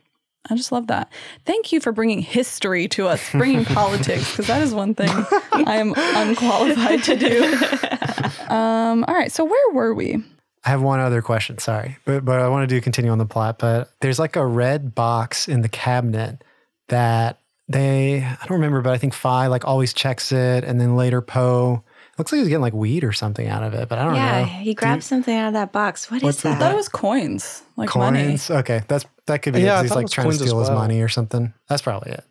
I just love that. Thank you for bringing history to us, bringing politics, because that is one thing I am unqualified to do. Um, all right, so where were we? I have one other question. Sorry, but but I want to do continue on the plot. But there's like a red box in the cabinet that they I don't remember, but I think Phi like always checks it, and then later Poe looks like he's getting like weed or something out of it. But I don't Yeah, know. Yeah, he grabbed something out of that box. What is What's in I thought it was coins, like money. Coins. Okay, that's that could be. Yeah, it, he's thought it like trying to coins as steal his money or something. That's probably it.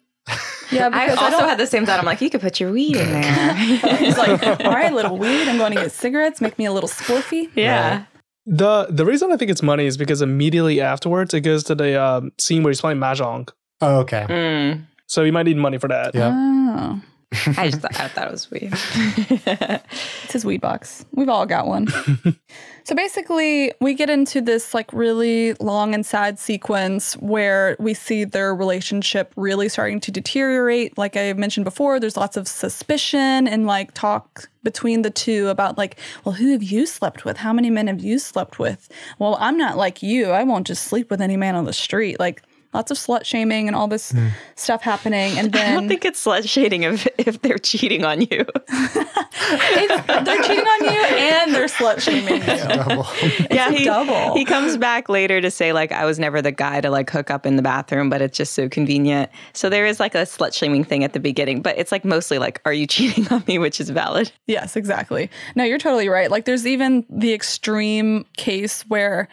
Yeah, I because I, also don't. had the same thought. I'm like, you could put your weed in there. He's like, all right, little weed. I'm going to get cigarettes. Make me a little spliffy. yeah. The the reason I think it's money is because immediately afterwards it goes to the um, scene where he's playing mahjong. Oh, okay. Mm. So he might need money for that. Yeah. Oh, I just thought, I thought it was weird. it's his weed box. We've all got one. so basically, we get into this like really long and sad sequence where we see their relationship really starting to deteriorate. Like I mentioned before, there's lots of suspicion and like talk between the two about like, well, who have you slept with? How many men have you slept with? Well, I'm not like you. I won't just sleep with any man on the street. Like lots of slut shaming and all this hmm. stuff happening. And then I don't think it's slut shaming if, if they're cheating on you. It's- they're cheating on you and they're slut shaming you. Double. yeah, he, double. he comes back later to say like I was never the guy to like hook up in the bathroom, but it's just so convenient. So there is like a slut shaming thing at the beginning, but it's like mostly like, are you cheating on me, which is valid. Yes, exactly. No, you're totally right. Like, there's even the extreme case where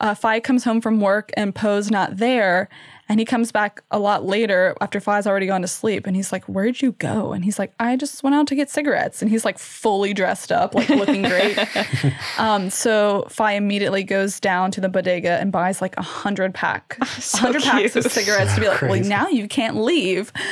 uh, Fi comes home from work and Poe's not there. And he comes back a lot later after Fi's already gone to sleep. And he's like, Where'd you go? And he's like, I just went out to get cigarettes. And he's like fully dressed up, like looking great. um, so Fi immediately goes down to the bodega and buys like a hundred pack, So hundred packs of cute. cigarettes to be like, Well, now you can't leave.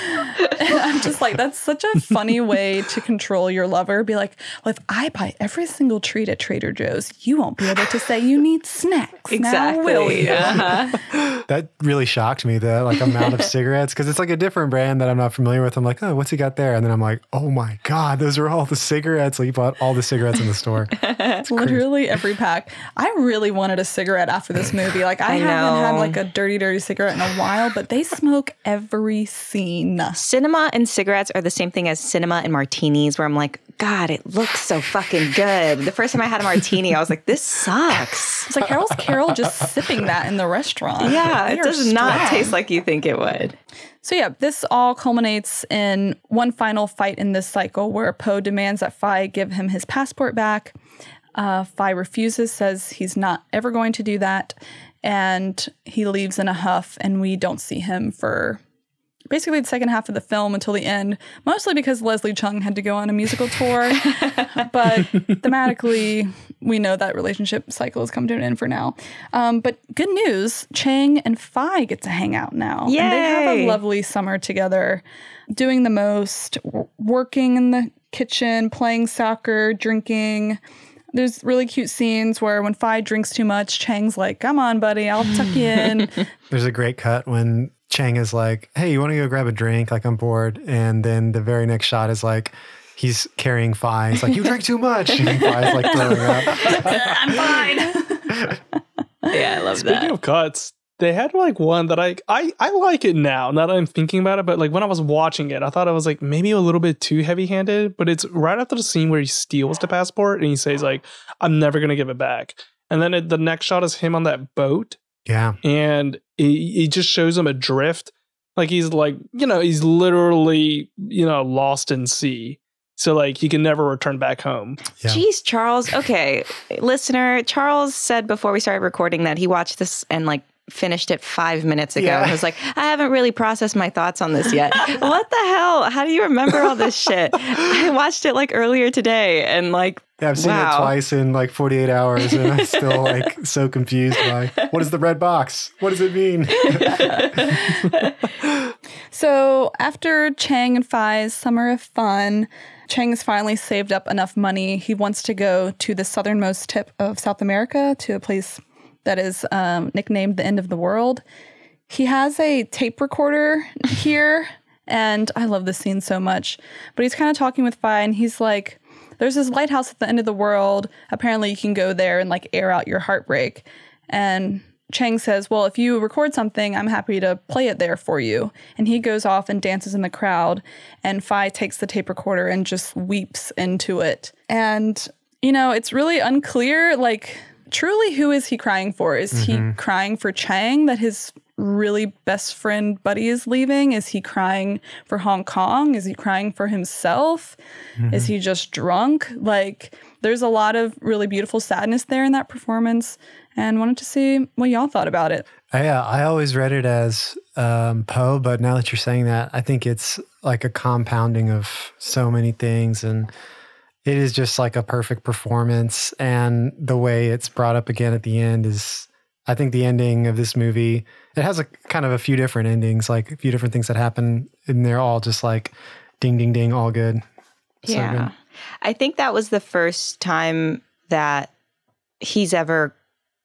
And I'm just like, that's such a funny way to control your lover. Be like, well, if I buy every single treat at Trader Joe's, you won't be able to say you need snacks. Now will you? Uh-huh. That really shocked me, the like amount of cigarettes, because it's like a different brand that I'm not familiar with. I'm like, oh, what's he got there? And then I'm like, oh my god, those are all the cigarettes. Like he bought all the cigarettes in the store. It's literally every pack. I really wanted a cigarette after this movie. Like I, I haven't had like a dirty, dirty cigarette in a while, but they smoke every scene. Cinema and cigarettes are the same thing as cinema and martinis, where I'm like, God, it looks so fucking good. The first time I had a martini, I was like, this sucks. It's like Harold's Carol just sipping that in the restaurant. Yeah, They it are does not strong. Taste like you think it would. So yeah, this all culminates in one final fight in this cycle where Poe demands that Fi give him his passport back. Uh, Fi refuses, says he's not ever going to do that, and he leaves in a huff, and we don't see him for basically the second half of the film until the end, mostly because Leslie Cheung had to go on a musical tour. but thematically, we know that relationship cycle has come to an end for now. Um, but good news, Chang and Fi get to hang out now. And they have a lovely summer together, doing the most, w- working in the kitchen, playing soccer, drinking. There's really cute scenes where when Fi drinks too much, Chang's like, "Come on, buddy, I'll tuck you in." There's a great cut when Chang is like, "Hey, you want to go grab a drink? Like I'm bored." And then the very next shot is like. He's carrying Fi. He's like, "You drink too much." And Fi's like throwing up. I'm fine. Yeah, I love Speaking that. Speaking of cuts, they had like one that I, I I like it now. Now that I'm thinking about it, but like when I was watching it, I thought it was like maybe a little bit too heavy handed. But it's right after the scene where he steals the passport and he says like, "I'm never gonna give it back." And then it, the next shot is him on that boat, Yeah, and he, it just shows him adrift, like he's like you know he's literally you know lost in sea. So like he can never return back home. Yeah. Jeez, Charles. Okay, listener, Charles said before we started recording that he watched this and like finished it five minutes ago. Yeah. I was like, I haven't really processed my thoughts on this yet. what the hell? How do you remember all this shit? I watched it like earlier today and like, yeah. I've seen Wow. it twice in like 48 hours, and I'm still like so confused by what is the red box? What does it mean? So after Chang and Fi's summer of fun, Chang has finally saved up enough money. He wants to go to the southernmost tip of South America to a place that is um, nicknamed the end of the world. He has a tape recorder here, and I love this scene so much. But he's kind of talking with Fi, and he's like, There's this lighthouse at the end of the world. Apparently, you can go there and like air out your heartbreak. And Chang says, Well, if you record something, I'm happy to play it there for you. And he goes off and dances in the crowd. And Fi takes the tape recorder and just weeps into it. And, you know, it's really unclear, like, truly, who is he crying for? Is he mm-hmm. crying for Chang that his really best friend buddy is leaving? Is he crying for Hong Kong? Is he crying for himself? Is mm-hmm. he just drunk? Like, there's a lot of really beautiful sadness there in that performance and wanted to see what y'all thought about it. Yeah, uh, I always read it as um, Poe, but now that you're saying that, I think it's like a compounding of so many things, and it is just like a perfect performance. And the way it's brought up again at the end is, I think, the ending of this movie. It has a kind of a few different endings, like a few different things that happen, and they're all just like ding, ding, ding, all good. So yeah. good. I think that was the first time that he's ever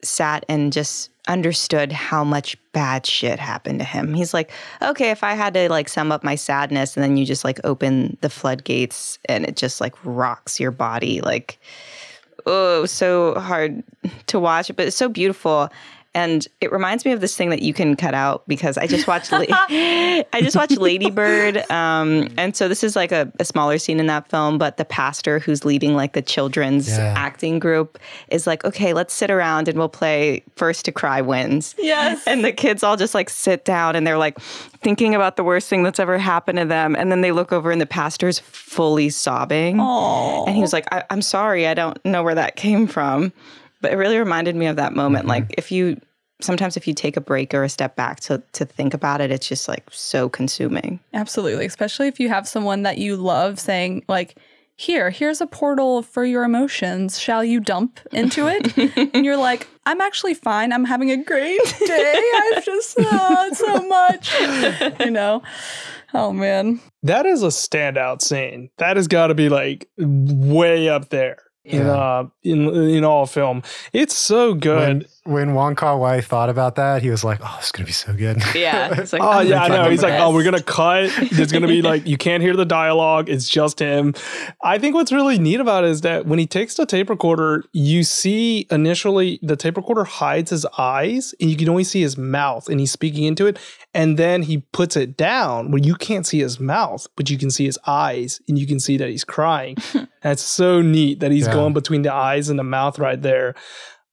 sat and just understood how much bad shit happened to him. He's like, okay, if I had to like sum up my sadness and then you just like open the floodgates and it just like rocks your body, like, oh, so hard to watch, but it's so beautiful. And it reminds me of this thing that you can cut out because I just watched La- I just watched Lady Bird. Um, and so this is like a, a smaller scene in that film, but the pastor who's leading like the children's Yeah. acting group is like, okay, let's sit around and we'll play First to Cry Wins. Yes. And the kids all just like sit down and they're like thinking about the worst thing that's ever happened to them. And then they look over and the pastor's fully sobbing. Aww. And he was like, I- I'm sorry, I don't know where that came from. But it really reminded me of that moment. Like if you sometimes if you take a break or a step back to to think about it, it's just like so consuming. Absolutely, especially if you have someone that you love saying like here, here's a portal for your emotions. Shall you dump into it? and you're like, I'm actually fine. I'm having a great day. I've just uh, so much. You know? Oh man. That is a standout scene. That has got to be like way up there in uh in in all film. It's so good. When, when Wong Kar Wai thought about that, he was like, "Oh, it's gonna be so good." Yeah. It's like, Oh yeah, I know. He's like, oh, we're gonna cut. There's gonna be like, you can't hear the dialogue. It's just him. I think what's really neat about it is that when he takes the tape recorder, you see initially the tape recorder hides his eyes, and you can only see his mouth, and he's speaking into it. And then he puts it down where you can't see his mouth, but you can see his eyes, and you can see that he's crying. That's so neat that he's Yeah. going between the eyes and the mouth right there.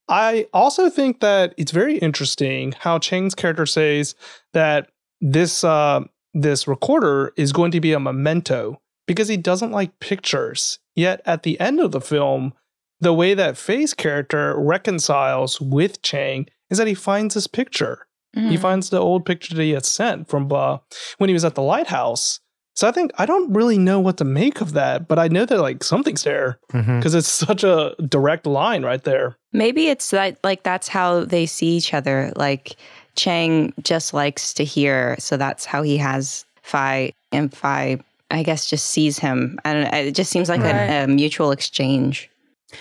I also think that it's very interesting how Chang's character says that this uh, this recorder is going to be a memento because he doesn't like pictures. Yet at the end of the film, the way that Faye's character reconciles with Chang is that he finds this picture. He Mhm. finds the old picture that he had sent from uh, when he was at the lighthouse. So I think I don't really know what to make of that, but I know that like something's there because it's such a direct line right there. Maybe it's that like that's how they see each other. Like Chang just likes to hear, so that's how he has Phi, and Phi, I guess, just sees him. I don't know. It just seems like Right. a, a mutual exchange.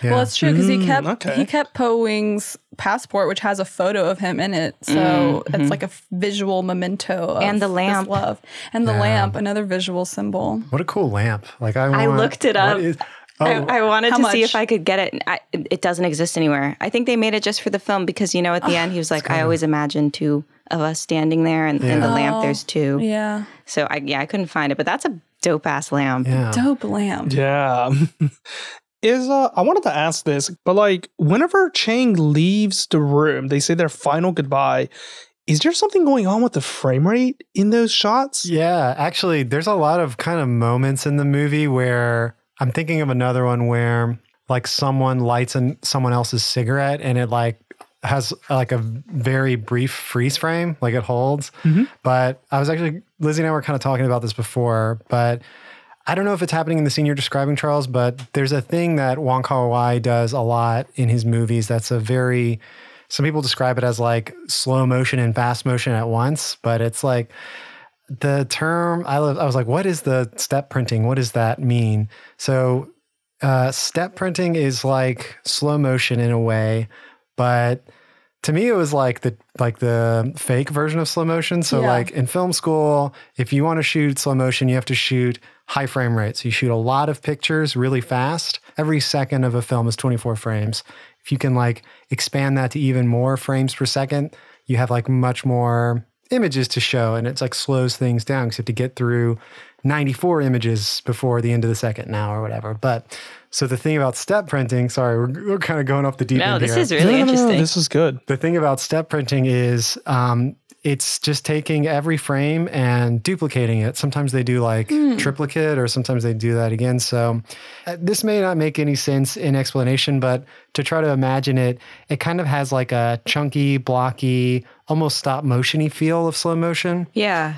Yeah. Well, it's true because he Mm, kept okay. he kept Po Wing's passport, which has a photo of him in it. So it's mm-hmm. like a visual memento of And the lamp. love. And the Yeah. lamp, another visual symbol. What a cool lamp! Like I, I looked it up. is- oh, I, I wanted How to see if I could get it. I, it doesn't exist anywhere. I think they made it just for the film because you know at the end he was like, "I always imagined two of us standing there, and in the lamp there's oh, two. Yeah. So I yeah I couldn't find it, but that's a dope ass lamp. yeah. Dope lamp. Yeah. Is uh I wanted to ask this, but like whenever Chang leaves the room, they say their final goodbye. Is there something going on with the frame rate in those shots? Yeah, actually, there's a lot of kind of moments in the movie where I'm thinking of another one where like someone lights an, someone else's cigarette and it like has like a very brief freeze frame, like it holds. Mhm. But I was actually Lizzie and I were kind of talking about this before, but I don't know if it's happening in the scene you're describing, Charles, but there's a thing that Wong Kar Wai does a lot in his movies. That's a very some people describe it as like slow motion and fast motion at once, but it's like the term I, lo- I was like, what is the step printing? What does that mean? So, uh, step printing is like slow motion in a way, but to me, it was like the like the fake version of slow motion. So, Yeah. like in film school, if you want to shoot slow motion, you have to shoot high frame rates. You shoot a lot of pictures really fast. Every second of a film is 24 frames. If you can like expand that to even more frames per second, you have like much more images to show and it's like slows things down because you have to get through 94 images before the end of the second now or whatever. But so the thing about step printing, sorry, we're, we're kind of going off the deep No, end this here is really No, no, no, interesting. this is good. the thing about step printing is um, it's just taking every frame and duplicating it. Sometimes they do like triplicate, or sometimes they do that again. So uh, this may not make any sense in explanation, but to try to imagine it, it kind of has like a chunky, blocky, almost stop motiony feel of slow motion. yeah.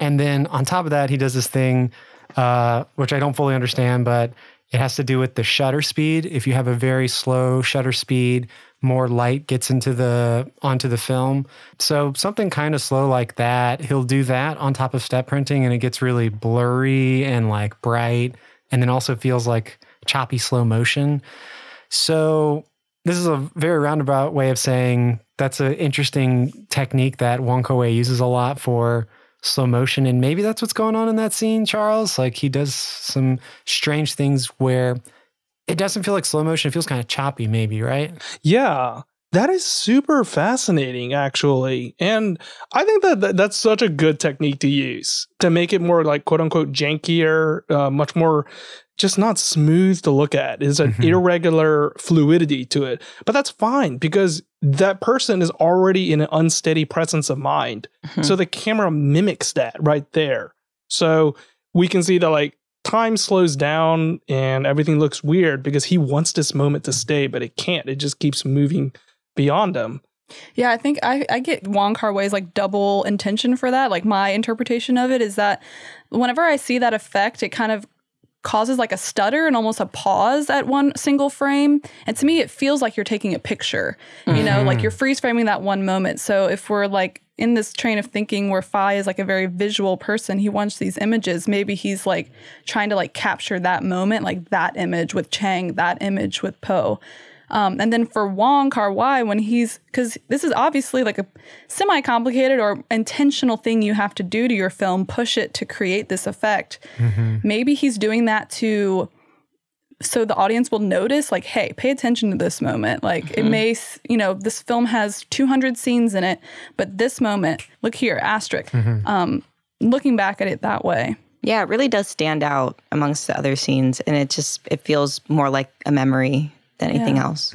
And then on top of that, he does this thing, uh, which I don't fully understand, but it has to do with the shutter speed. If you have a very slow shutter speed, more light gets into the onto the film. So something kind of slow like that, he'll do that on top of step printing, and it gets really blurry and like bright, and then also feels like choppy slow motion. So this is a very roundabout way of saying that's an interesting technique that Wai uses a lot for slow motion, and maybe that's what's going on in that scene, Charles. Like he does some strange things where it doesn't feel like slow motion; it feels kind of choppy, maybe, right? Yeah. That is super fascinating, actually. And I think that that- that's such a good technique to use to make it more like quote unquote jankier, uh, much more just not smooth to look at. Is an Mhm. irregular fluidity to it. But that's fine because that person is already in an unsteady presence of mind. Mhm. So the camera mimics that right there. So we can see that like time slows down and everything looks weird because he wants this moment to stay, but it can't. It just keeps moving beyond him. Yeah, I think I, I get Wong Kar Wai's like double intention for that. Like my interpretation of it is that whenever I see that effect, it kind of causes like a stutter and almost a pause at one single frame. And to me, it feels like you're taking a picture. You know, mm-hmm. like you're freeze framing that one moment. So if we're like in this train of thinking where Phi is like a very visual person, he wants these images. Maybe he's like trying to like capture that moment, like that image with Chang, that image with Poe. Um, and then for Wong Kar Wai, when he's because this is obviously like a semi complicated or intentional thing you have to do to your film, push it to create this effect. Maybe he's doing that to so the audience will notice, like, hey, pay attention to this moment. Like, it may, you know, this film has 200 scenes in it, but this moment, look here, asterisk. Um, looking back at it that way. Yeah, it really does stand out amongst the other scenes, and it just it feels more like a memory than anything Yeah. else.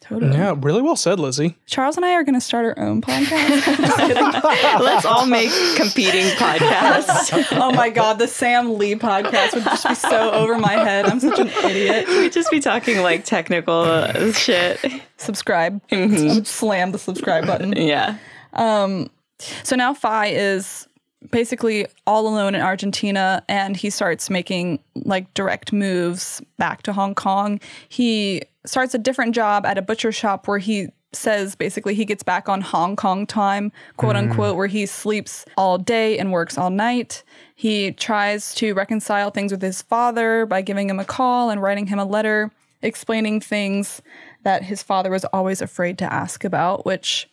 Totally. Yeah, really well said, Lizzie. Charles and I are going to start our own podcast. Let's all make competing podcasts. oh my God, the Sam Lee podcast would just be so over my head. I'm such an idiot. We'd just be talking like technical uh, shit. Subscribe. Mhm. Slam the subscribe button. Yeah. Um, so now Phi is basically all alone in Argentina and he starts making like direct moves back to Hong Kong. He starts a different job at a butcher shop where he says basically he gets back on Hong Kong time, quote mm. unquote, where he sleeps all day and works all night. He tries to reconcile things with his father by giving him a call and writing him a letter explaining things that his father was always afraid to ask about, which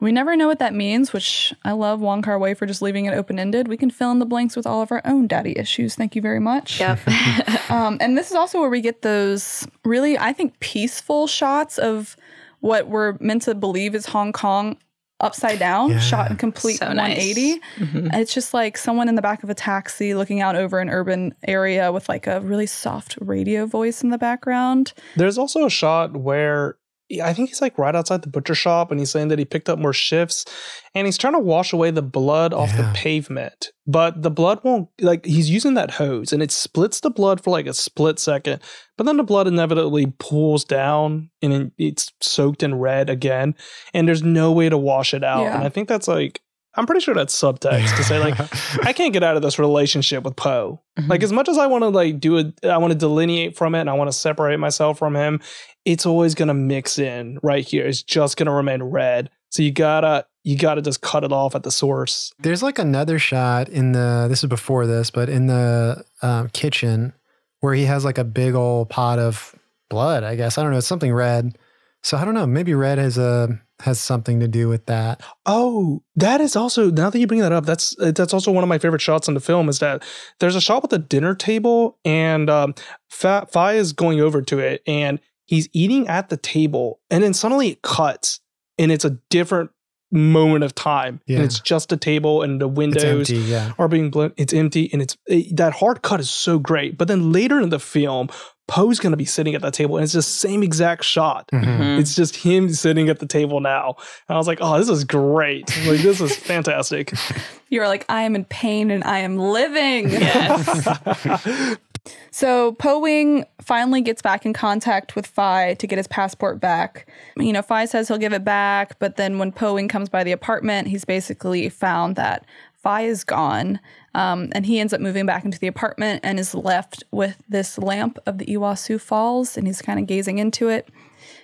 we never know what that means, which I love Wong Kar Wai for just leaving it open ended. We can fill in the blanks with all of our own daddy issues. Thank you very much. Yep. Um, and this is also where we get those really, I think, peaceful shots of what we're meant to believe is Hong Kong upside down, Yeah. shot in complete So nice. 180. And It's just like someone in the back of a taxi looking out over an urban area with like a really soft radio voice in the background. There's also a shot where I think he's like right outside the butcher shop and he's saying that he picked up more shifts and he's trying to wash away the blood off Yeah. the pavement. But the blood won't like he's using that hose and it splits the blood for like a split second. But then the blood inevitably pulls down and it's soaked in red again and there's no way to wash it out. Yeah. And I think that's like I'm pretty sure that's subtext to say like I can't get out of this relationship with Po. Mm-hmm. Like as much as I want to like do it, I want to delineate from it and I want to separate myself from him. It's always gonna mix in right here. It's just gonna remain red. So you gotta you gotta just cut it off at the source. There's like another shot in the, this is before this, but in the um, kitchen where he has like a big old pot of blood, I guess. I don't know. It's something red. So I don't know. Maybe red has a, has something to do with that. Oh, that is also now that you bring that up. That's that's also one of my favorite shots in the film. Is that there's a shot with a dinner table and um, Fa Fi is going over to it and he's eating at the table and then suddenly it cuts and it's a different moment of time Yeah. and it's just a table and the windows empty. Yeah. are being blown. It's empty, and it's it, that hard cut is so great. But then later in the film, Po's gonna be sitting at that table, and it's the same exact shot. Mhm. Mhm. It's just him sitting at the table now. And I was like, oh, this is great. Like this is fantastic. You're like, I am in pain and I am living. Yes. So Po Wing finally gets back in contact with Fai to get his passport back. You know, Fai says he'll give it back, but then when Po Wing comes by the apartment, he's basically found that Fai is gone. Um, and he ends up moving back into the apartment and is left with this lamp of the Iguazu Falls, and he's kind of gazing into it.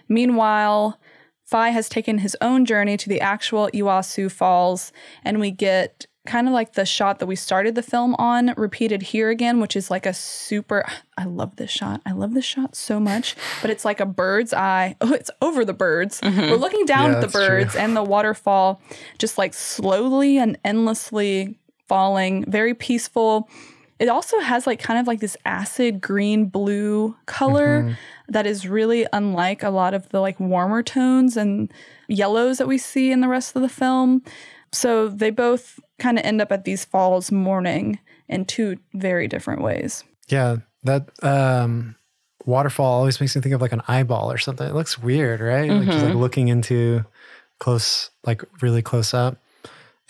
Meanwhile, Fai has taken his own journey to the actual Iguazu Falls, and we get kind of like the shot that we started the film on repeated here again, which is like a super. I love this shot. I love this shot so much, but it's like a bird's eye. Oh, it's over the birds. We're looking down Yeah, at the that's true. birds and the waterfall, just like slowly and endlessly falling, very peaceful. It also has like kind of like this acid green blue color Mm-hmm. that is really unlike a lot of the like warmer tones and yellows that we see in the rest of the film. So they both kind of end up at these falls mourning in two very different ways. Yeah. That um, waterfall always makes me think of like an eyeball or something. It looks weird, right? Like just like looking into close, like really close up.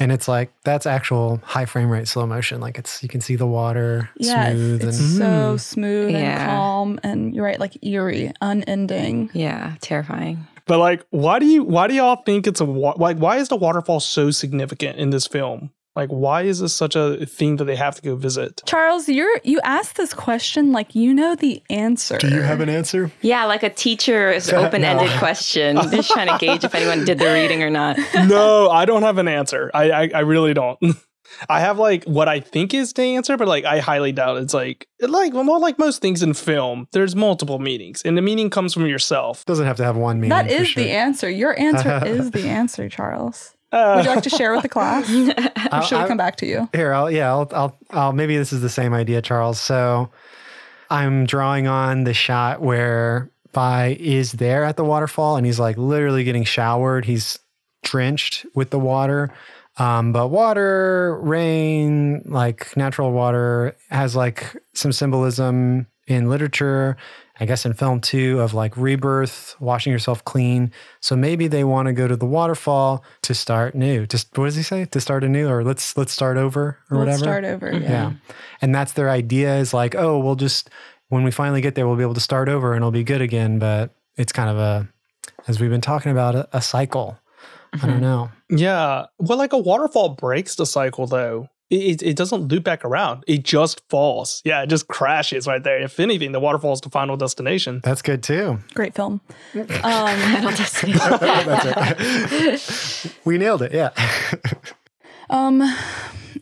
And it's like that's actual high frame rate slow motion. Like it's you can see the water Yeah, smooth it's and so smooth and calm, and you're right, like eerie, unending. yeah, terrifying. But like, why do you why do y'all think it's a wa- like why is the waterfall so significant in this film? Like, why is this such a thing that they have to go visit? Charles, you're you asked this question like you know the answer. Do you have an answer? Yeah, like a teacher's open-ended question. Just trying to gauge if anyone did the reading or not. no, I don't have an answer. I, I I really don't. I have like what I think is the answer, but like I highly doubt it's like like well, like most things in film. There's multiple meanings, and the meaning comes from yourself. Doesn't have to have one meaning. That is sure. the answer. Your answer is the answer, Charles. Uh, Would you like to share with the class? Or I'll- should we I- come back to you? Here, I'll, yeah, I'll, I'll, I'll, maybe this is the same idea, Charles. So I'm drawing on the shot where Bai is there at the waterfall and he's like literally getting showered. He's drenched with the water. Um, but water, rain, like natural water has like some symbolism in literature, I guess in film too, of like rebirth, washing yourself clean. So maybe they want to go to the waterfall to start new. Just what does he say? To start anew or let's let's start over or Let's whatever. start over. Yeah. yeah. And that's their idea is like, oh, we'll just when we finally get there, we'll be able to start over and it'll be good again. But it's kind of a as we've been talking about, a, a cycle. I don't know. yeah, well, like a waterfall breaks the cycle though. It, it, it doesn't loop back around. It just falls. Yeah, it just crashes right there. If anything, the waterfall is the final destination. That's good too. Great film. Um, Final Destination. That's it. we nailed it. Yeah. Um,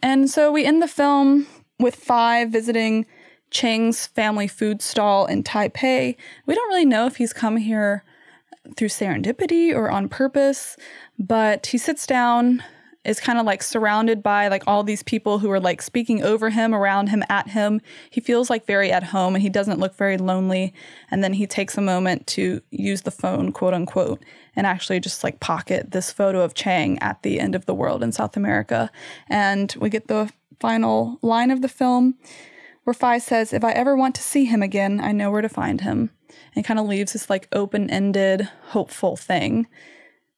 and so we end the film with Five visiting Cheng's family food stall in Taipei. We don't really know if he's come here through serendipity or on purpose, but he sits down is kind of like surrounded by like all these people who are like speaking over him, around him, at him. He feels like very at home and he doesn't look very lonely. And then he takes a moment to use the phone, quote unquote, and actually just like pocket this photo of Chang at the end of the world in South America. And we get the final line of the film where Fai says, If I ever want to see him again, I know where to find him. And kind of leaves this like open ended, hopeful thing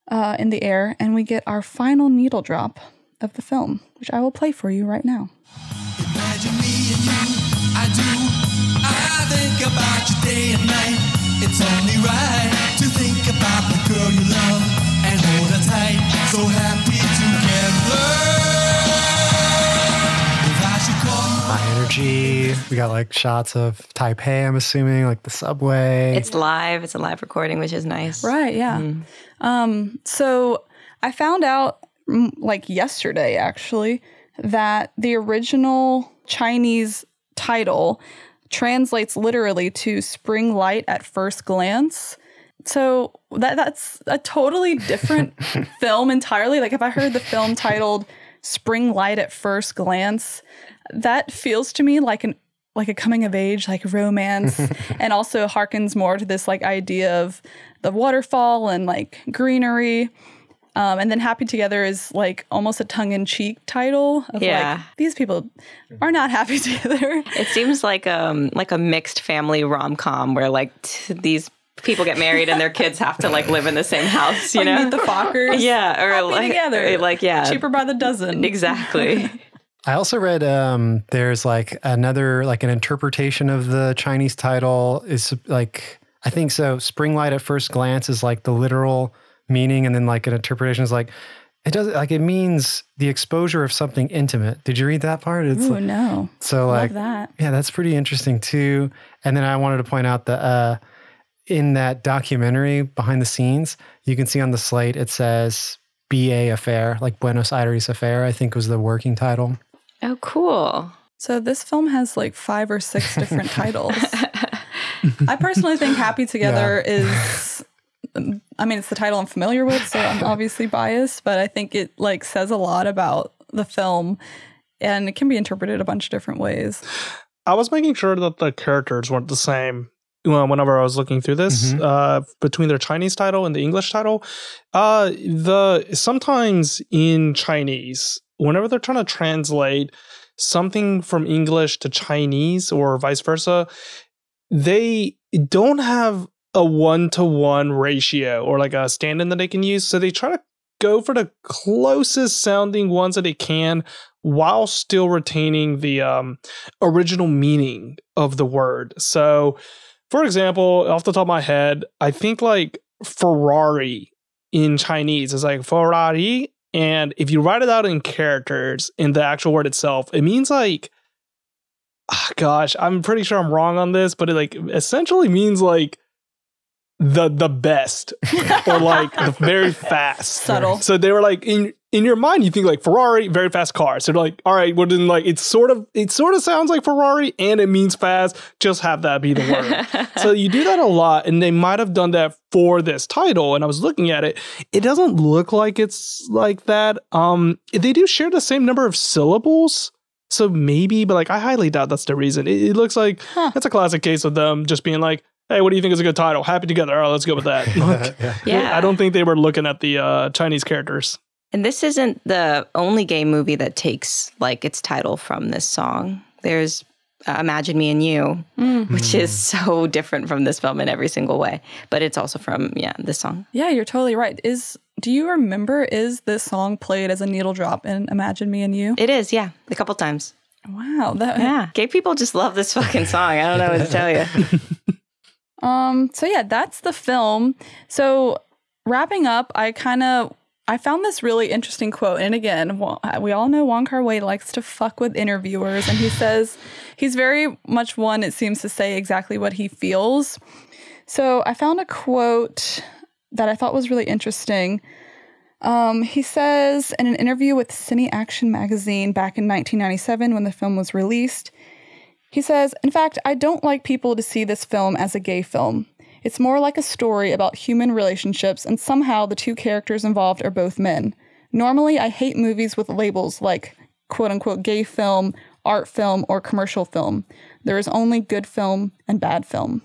uh, in the air, and we get our final needle drop of the film, which I will play for you right now. Imagine me and you, I do. I think about you day and night. It's only right to think about the girl you love energy. We got like shots of Taipei, I'm assuming, like the subway. It's live. It's a live recording, which is nice. Right, yeah. Mm. Um, so I found out mm, like yesterday actually that the original Chinese title translates literally to spring light at first glance. So that that's a totally different film entirely. Like if I heard the film titled Spring Light at First Glance, that feels to me like an like a coming of age like romance and also harkens more to this like idea of the waterfall and like greenery um, and then happy together is like almost a tongue-in-cheek title of yeah. like these people are not happy together it seems like um like a mixed family rom-com where like t- these people get married and their kids have to like live in the same house you like know the fockers yeah or happy like together like yeah cheaper by the dozen exactly I also read um, there's like another like an interpretation of the Chinese title is like I think so. Spring light at first glance is like the literal meaning, and then like an interpretation is like it does like it means the exposure of something intimate. Did you read that part? It's Ooh, no. So Love like that. Yeah, that's pretty interesting too. And then I wanted to point out that uh, in that documentary behind the scenes, you can see on the slate it says BA Affair, like Buenos Aires Affair, I think was the working title. Oh, cool. So this film has like five or six different titles. I personally think Happy Together yeah. is I mean it's the title I'm familiar with, so I'm obviously biased, but I think it like says a lot about the film and it can be interpreted a bunch of different ways. I was making sure that the characters weren't the same whenever I was looking through this mm-hmm. uh, between their Chinese title and the English title. Uh, the sometimes in Chinese whenever they're trying to translate something from English to Chinese or vice versa, they don't have a one to one ratio or like a stand in that they can use. So they try to go for the closest sounding ones that they can while still retaining the um, original meaning of the word. So, for example, off the top of my head, I think like Ferrari in Chinese is like Ferrari and if you write it out in characters in the actual word itself, it means like, oh gosh, I'm pretty sure I'm wrong on this, but it like essentially means like the the best or like the very fast. Subtle. So they were like in in your mind you think like Ferrari, very fast car. So they're like, all right, well then like it's sort of it sort of sounds like Ferrari and it means fast. Just have that be the word. so you do that a lot, and they might have done that for this title. And I was looking at it, it doesn't look like it's like that. Um, they do share the same number of syllables. So maybe, but like I highly doubt that's the reason. It, it looks like huh. that's a classic case of them just being like, hey, what do you think is a good title? Happy Together. Oh, let's go with that. yeah. yeah. I don't think they were looking at the uh, Chinese characters. And this isn't the only gay movie that takes like its title from this song. There's uh, Imagine Me and You, mm. which is so different from this film in every single way, but it's also from yeah, this song. Yeah, you're totally right. Is do you remember is this song played as a needle drop in Imagine Me and You? It is, yeah, a couple times. Wow, that yeah, gay people just love this fucking song. I don't know what to tell you. um, so yeah, that's the film. So wrapping up, I kind of I found this really interesting quote. And again, we all know Wong Kar Wai likes to fuck with interviewers. And he says he's very much one, it seems to say exactly what he feels. So I found a quote that I thought was really interesting. Um, he says in an interview with CineAction magazine back in 1997 when the film was released, he says, In fact, I don't like people to see this film as a gay film. It's more like a story about human relationships, and somehow the two characters involved are both men. Normally, I hate movies with labels like quote unquote gay film, art film, or commercial film. There is only good film and bad film.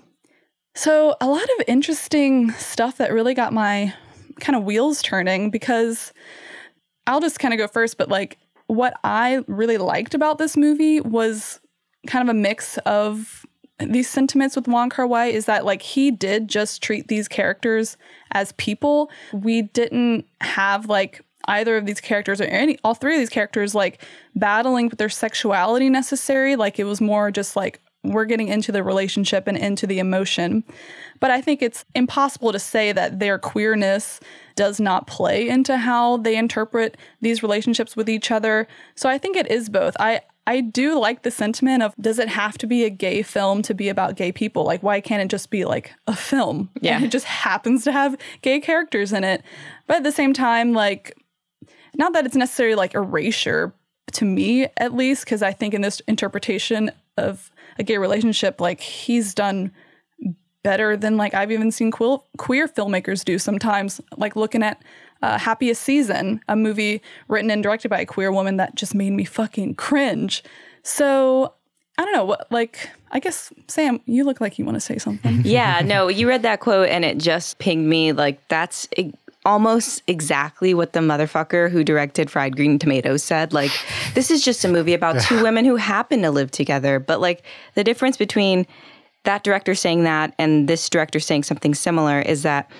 So, a lot of interesting stuff that really got my kind of wheels turning because I'll just kind of go first, but like what I really liked about this movie was kind of a mix of these sentiments with Wong Kar Wai is that like he did just treat these characters as people. We didn't have like either of these characters or any all three of these characters like battling with their sexuality necessary. Like it was more just like we're getting into the relationship and into the emotion. But I think it's impossible to say that their queerness does not play into how they interpret these relationships with each other. So I think it is both. I I do like the sentiment of does it have to be a gay film to be about gay people? Like why can't it just be like a film? Yeah. And it just happens to have gay characters in it. But at the same time like not that it's necessarily like erasure to me at least because I think in this interpretation of a gay relationship like he's done better than like I've even seen queer, queer filmmakers do sometimes like looking at uh, Happiest Season, a movie written and directed by a queer woman that just made me fucking cringe. So I don't know what like I guess Sam, you look like you want to say something. yeah, no, you read that quote and it just pinged me like that's e- almost exactly what the motherfucker who directed Fried Green Tomatoes said. Like, this is just a movie about two women who happen to live together. But like the difference between that director saying that and this director saying something similar is that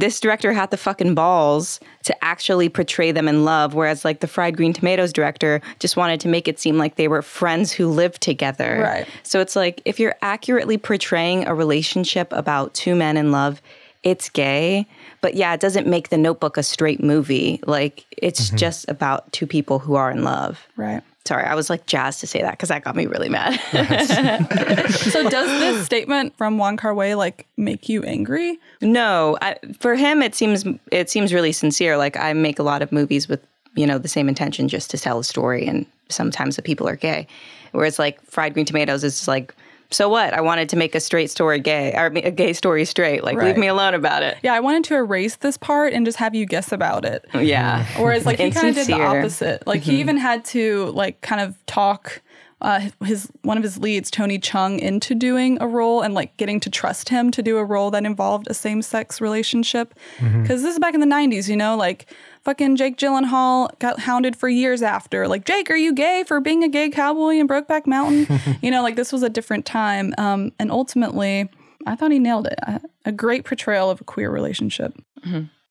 this director had the fucking balls to actually portray them in love, whereas like the Fried Green Tomatoes director just wanted to make it seem like they were friends who lived together. Right. So it's like if you're accurately portraying a relationship about two men in love, it's gay. But yeah, it doesn't make the notebook a straight movie. Like it's mm-hmm. just about two people who are in love. right. Sorry, I was like jazzed to say that because that got me really mad. So does this statement from Wong Kar Wai like make you angry? No, I, for him it seems it seems really sincere. Like I make a lot of movies with you know the same intention, just to tell a story, and sometimes the people are gay. Whereas like Fried Green Tomatoes is like, so what? I wanted to make a straight story gay, or a gay story straight. Like leave me alone about it. Yeah, I wanted to erase this part and just have you guess about it. Yeah. Whereas like he kind of did the opposite. Like he mm-hmm. even had to like kind of talk uh, his one of his leads, Tony Chung, into doing a role and like getting to trust him to do a role that involved a same sex relationship. Because this is back in the '90s, you know, like fucking Jake Gyllenhaal got hounded for years after. Like, Jake, are you gay for being a gay cowboy in Brokeback Mountain? you know, like this was a different time. Um, and ultimately, I thought he nailed it. A- A great portrayal of a queer relationship.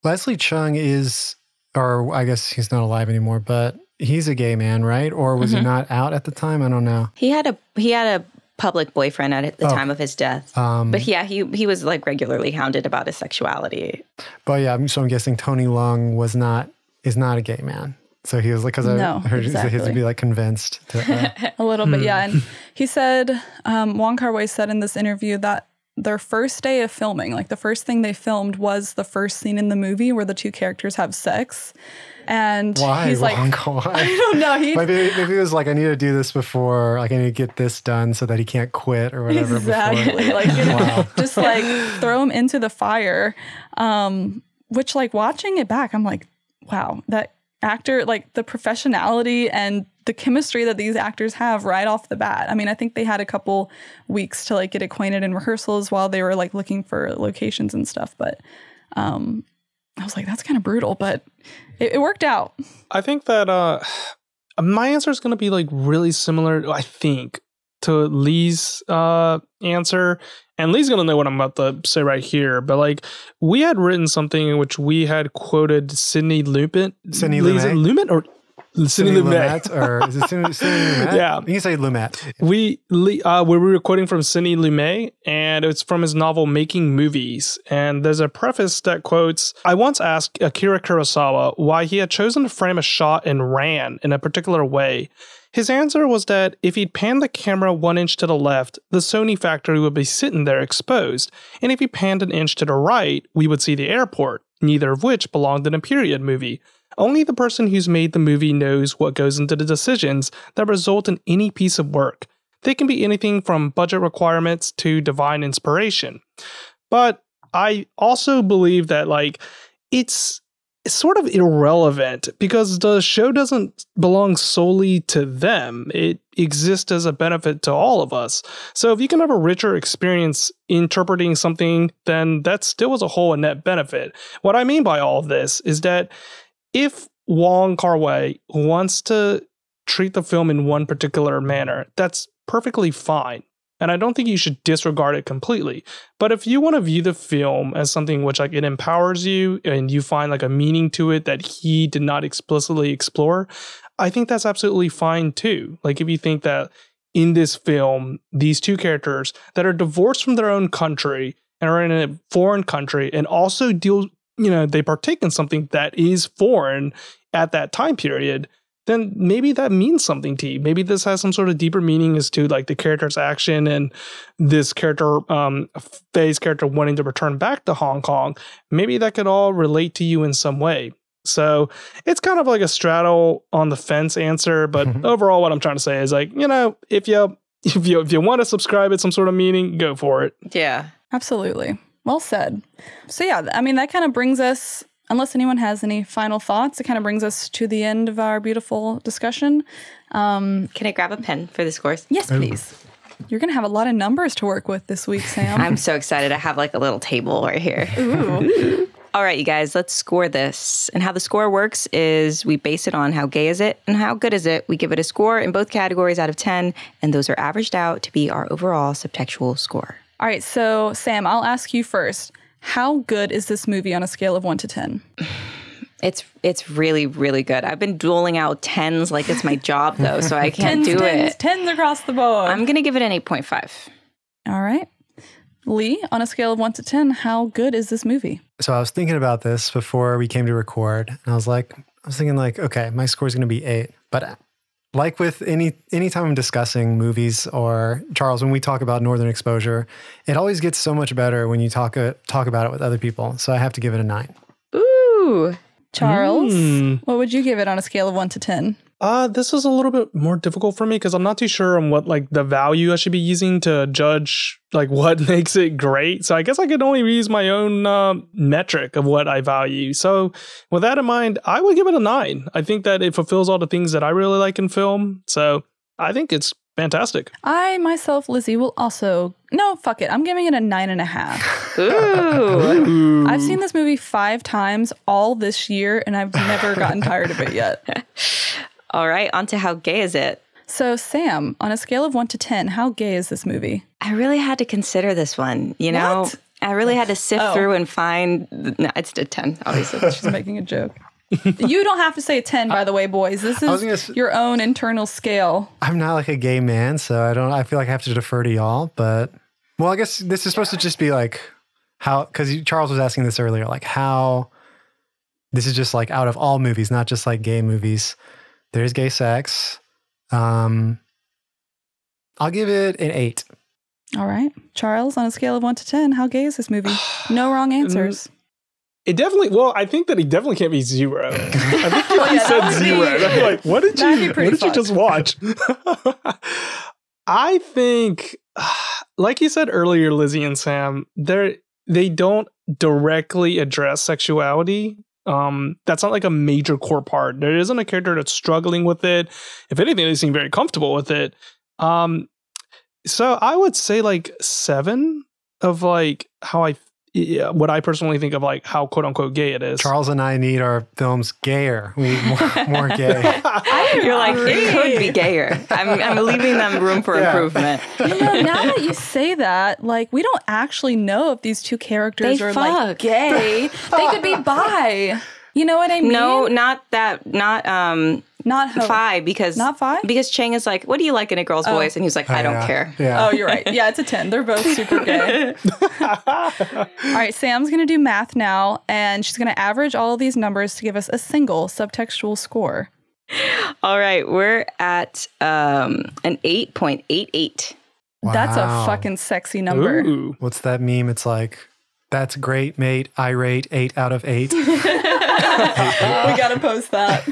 Leslie Cheung is, or I guess he's not alive anymore, but he's a gay man, right? Or was he not out at the time? I don't know. He had a he had a public boyfriend at the Oh. time of his death. Um, but yeah, he he was like regularly hounded about his sexuality. But yeah, so I'm guessing Tony Leung was not is not a gay man. So he was like, because No, I heard he had to be like convinced. To, uh, A little bit, yeah. And he said, um, Wong Kar Wai said in this interview that their first day of filming, like the first thing they filmed was the first scene in the movie where the two characters have sex. And why? he's like, Wong Kar-wai? I don't know. He Maybe, maybe he was like, I need to do this before, like I need to get this done so that he can't quit or whatever. exactly Before. like you know, Wow. just like throw him into the fire. Um, which like watching it back, I'm like, wow, that actor, like the professionality and the chemistry that these actors have right off the bat. I mean, I think they had a couple weeks to like get acquainted in rehearsals while they were like looking for locations and stuff. But um, I was like, that's kind of brutal, but it, it worked out. I think that uh my answer is going to be like really similar I think to Lee's uh answer and Lee's going to know what I'm about to say right here but like we had written something in which we had quoted Sidney Lumet Sidney Lee's- Lumet? Lumet or Sidney Lumet Lumet, or is it Sidney, Sidney Lumet? Yeah. You can say Lumet. we uh, we were recording from Sidney Lumet, and it's from his novel Making Movies. And there's a preface that quotes I once asked Akira Kurosawa why he had chosen to frame a shot in Ran in a particular way. His answer was that if he'd panned the camera one inch to the left, the Sony factory would be sitting there exposed, and if he panned an inch to the right, we would see the airport, neither of which belonged in a period movie. Only the person who's made the movie knows what goes into the decisions that result in any piece of work. They can be anything from budget requirements to divine inspiration. But I also believe that like it's sort of irrelevant because the show doesn't belong solely to them. It exists as a benefit to all of us. So if you can have a richer experience interpreting something, then that still as a whole a net benefit. What I mean by all of this is that if Wong Kar Wai wants to treat the film in one particular manner, that's perfectly fine. And I don't think you should disregard it completely. But if you want to view the film as something which like it empowers you and you find like a meaning to it that he did not explicitly explore, I think that's absolutely fine too. Like if you think that in this film, these two characters that are divorced from their own country and are in a foreign country and also deal, you know, they partake in something that is foreign at that time period then maybe that means something to you. Maybe this has some sort of deeper meaning as to like the character's action and this character, um, Faye's character wanting to return back to Hong Kong. Maybe that could all relate to you in some way. So it's kind of like a straddle on the fence answer, but mm-hmm. overall, what I'm trying to say is like, you know, if you if you if you want to subscribe at some sort of meaning, go for it. Yeah, absolutely. Well said. So yeah, I mean that kind of brings us unless anyone has any final thoughts, it kind of brings us to the end of our beautiful discussion. Um, Can I grab a pen for this course? Yes, please. You're going to have a lot of numbers to work with this week, Sam. I'm so excited. I have like a little table right here. Ooh. All right, you guys, let's score this. And how the score works is we base it on how gay is it and how good is it. We give it a score in both categories out of 10, and those are averaged out to be our overall subtextual score. All right, so Sam, I'll ask you first. How good is this movie on a scale of one to 10? It's it's really really good. I've been dueling out tens like it's my job though, so I can't tens, do tens, it. Tens across the board. I'm gonna give it an eight point five. All right, Lee. On a scale of one to ten, how good is this movie? So I was thinking about this before we came to record, and I was like, I was thinking like, okay, my score is gonna be eight, but like with any anytime I'm discussing movies or Charles, when we talk about Northern Exposure, it always gets so much better when you talk uh, talk about it with other people. So I have to give it a nine. Ooh, Charles, mm. what would you give it on a scale of one to ten? Uh, this is a little bit more difficult for me because I'm not too sure on what like the value I should be using to judge like what makes it great. So I guess I could only use my own uh, metric of what I value. So with that in mind, I would give it a nine. I think that it fulfills all the things that I really like in film. So I think it's fantastic. I myself, Lizzie, will also no, fuck it. I'm giving it a nine and a half. Ooh. I've seen this movie five times all this year, and I've never gotten tired of it yet. All right, on to how gay is it? So, Sam, on a scale of one to 10, how gay is this movie? I really had to consider this one. You know, what? I really had to sift oh. through and find. No, it's a 10, obviously. She's making a joke. you don't have to say a 10, by the way, boys. This is your own internal scale. I'm not like a gay man, so I don't, I feel like I have to defer to y'all, but well, I guess this is supposed to just be like how, because Charles was asking this earlier, like how this is just like out of all movies, not just like gay movies there's gay sex. Um, I'll give it an eight. All right. Charles, on a scale of one to 10, how gay is this movie? No wrong answers. It definitely, well, I think that he definitely can't be zero. I think he, yeah, said zero. Be, I'm like, what did you, what did you just watch? I think, like you said earlier, Lizzie and Sam, they're, they don't directly address sexuality um, that's not like a major core part. There isn't a character that's struggling with it. If anything, they seem very comfortable with it. Um, so I would say like seven of like how I what I personally think of like how quote unquote gay it is. Charles and I need our films gayer. We need more, more gay. You're like it could be gayer. I'm, I'm leaving them room for yeah. improvement. You know, now that you say that, like we don't actually know if these two characters they are fuck. like gay. they could be bi. You know what I mean? No, not that. Not um. Not Ho. Fai because not Fai because Chang is like, "What do you like in a girl's oh. voice?" And he's like, "I don't yeah. care." Yeah. Oh, you're right. Yeah, it's a ten. They're both super gay. all right, Sam's gonna do math now, and she's gonna average all of these numbers to give us a single subtextual score. All right, we're at um, an eight point eight eight. Wow. That's a fucking sexy number. Ooh. What's that meme? It's like, that's great, mate. I rate eight out of eight. we gotta post that.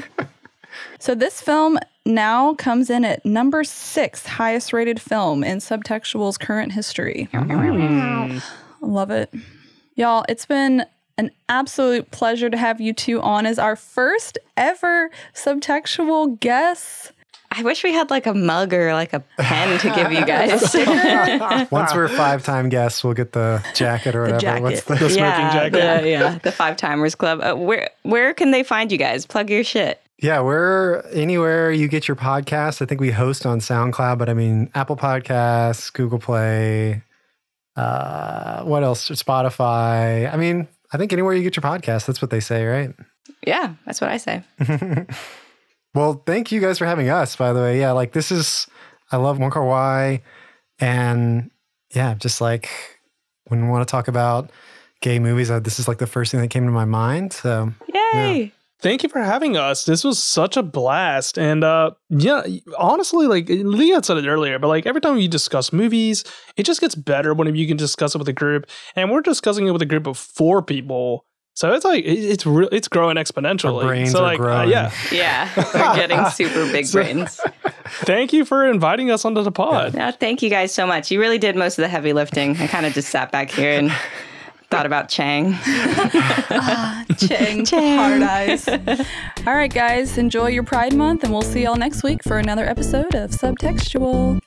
So this film now comes in at number six highest rated film in Subtextual's current history. Mm. Love it. Y'all, it's been an absolute pleasure to have you two on as our first ever subtextual guests. I wish we had like a mug or like a pen to give you guys. Once we're five time guests, we'll get the jacket or whatever. jacket. What's the, The smoking yeah, jacket. the, yeah, the Five Timers Club. Uh, where where can they find you guys? Plug your shit. Yeah, we're anywhere you get your podcast. I think we host on SoundCloud, but I mean, Apple Podcasts, Google Play, uh, what else? Spotify. I mean, I think anywhere you get your podcast, that's what they say, right? Yeah, that's what I say. Well, thank you guys for having us, by the way. Yeah, like this is, I love Wong Kar Wai. And yeah, just like when we want to talk about gay movies, uh, this is like the first thing that came to my mind. So Yay! Thank you for having us. This was such a blast. And uh yeah, honestly, like Leah said it earlier, but like every time you discuss movies, it just gets better when you can discuss it with a group. And we're discussing it with a group of four people. So it's like it's real it's growing exponentially. Our brains so are like uh, yeah. Yeah, we're getting super big So- brains. Thank you for inviting us onto the pod. No, thank you guys so much. You really did most of the heavy lifting. I kind of just sat back here and thought about Chang. Ah, Chang, hard eyes. All right, guys, enjoy your Pride Month, and we'll see y'all next week for another episode of Subtextual.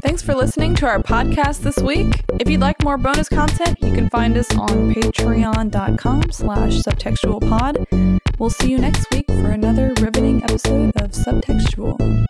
Thanks for listening to our podcast this week. If you'd like more bonus content, you can find us on patreon.com slash subtextualpod. We'll see you next week for another riveting episode of Subtextual.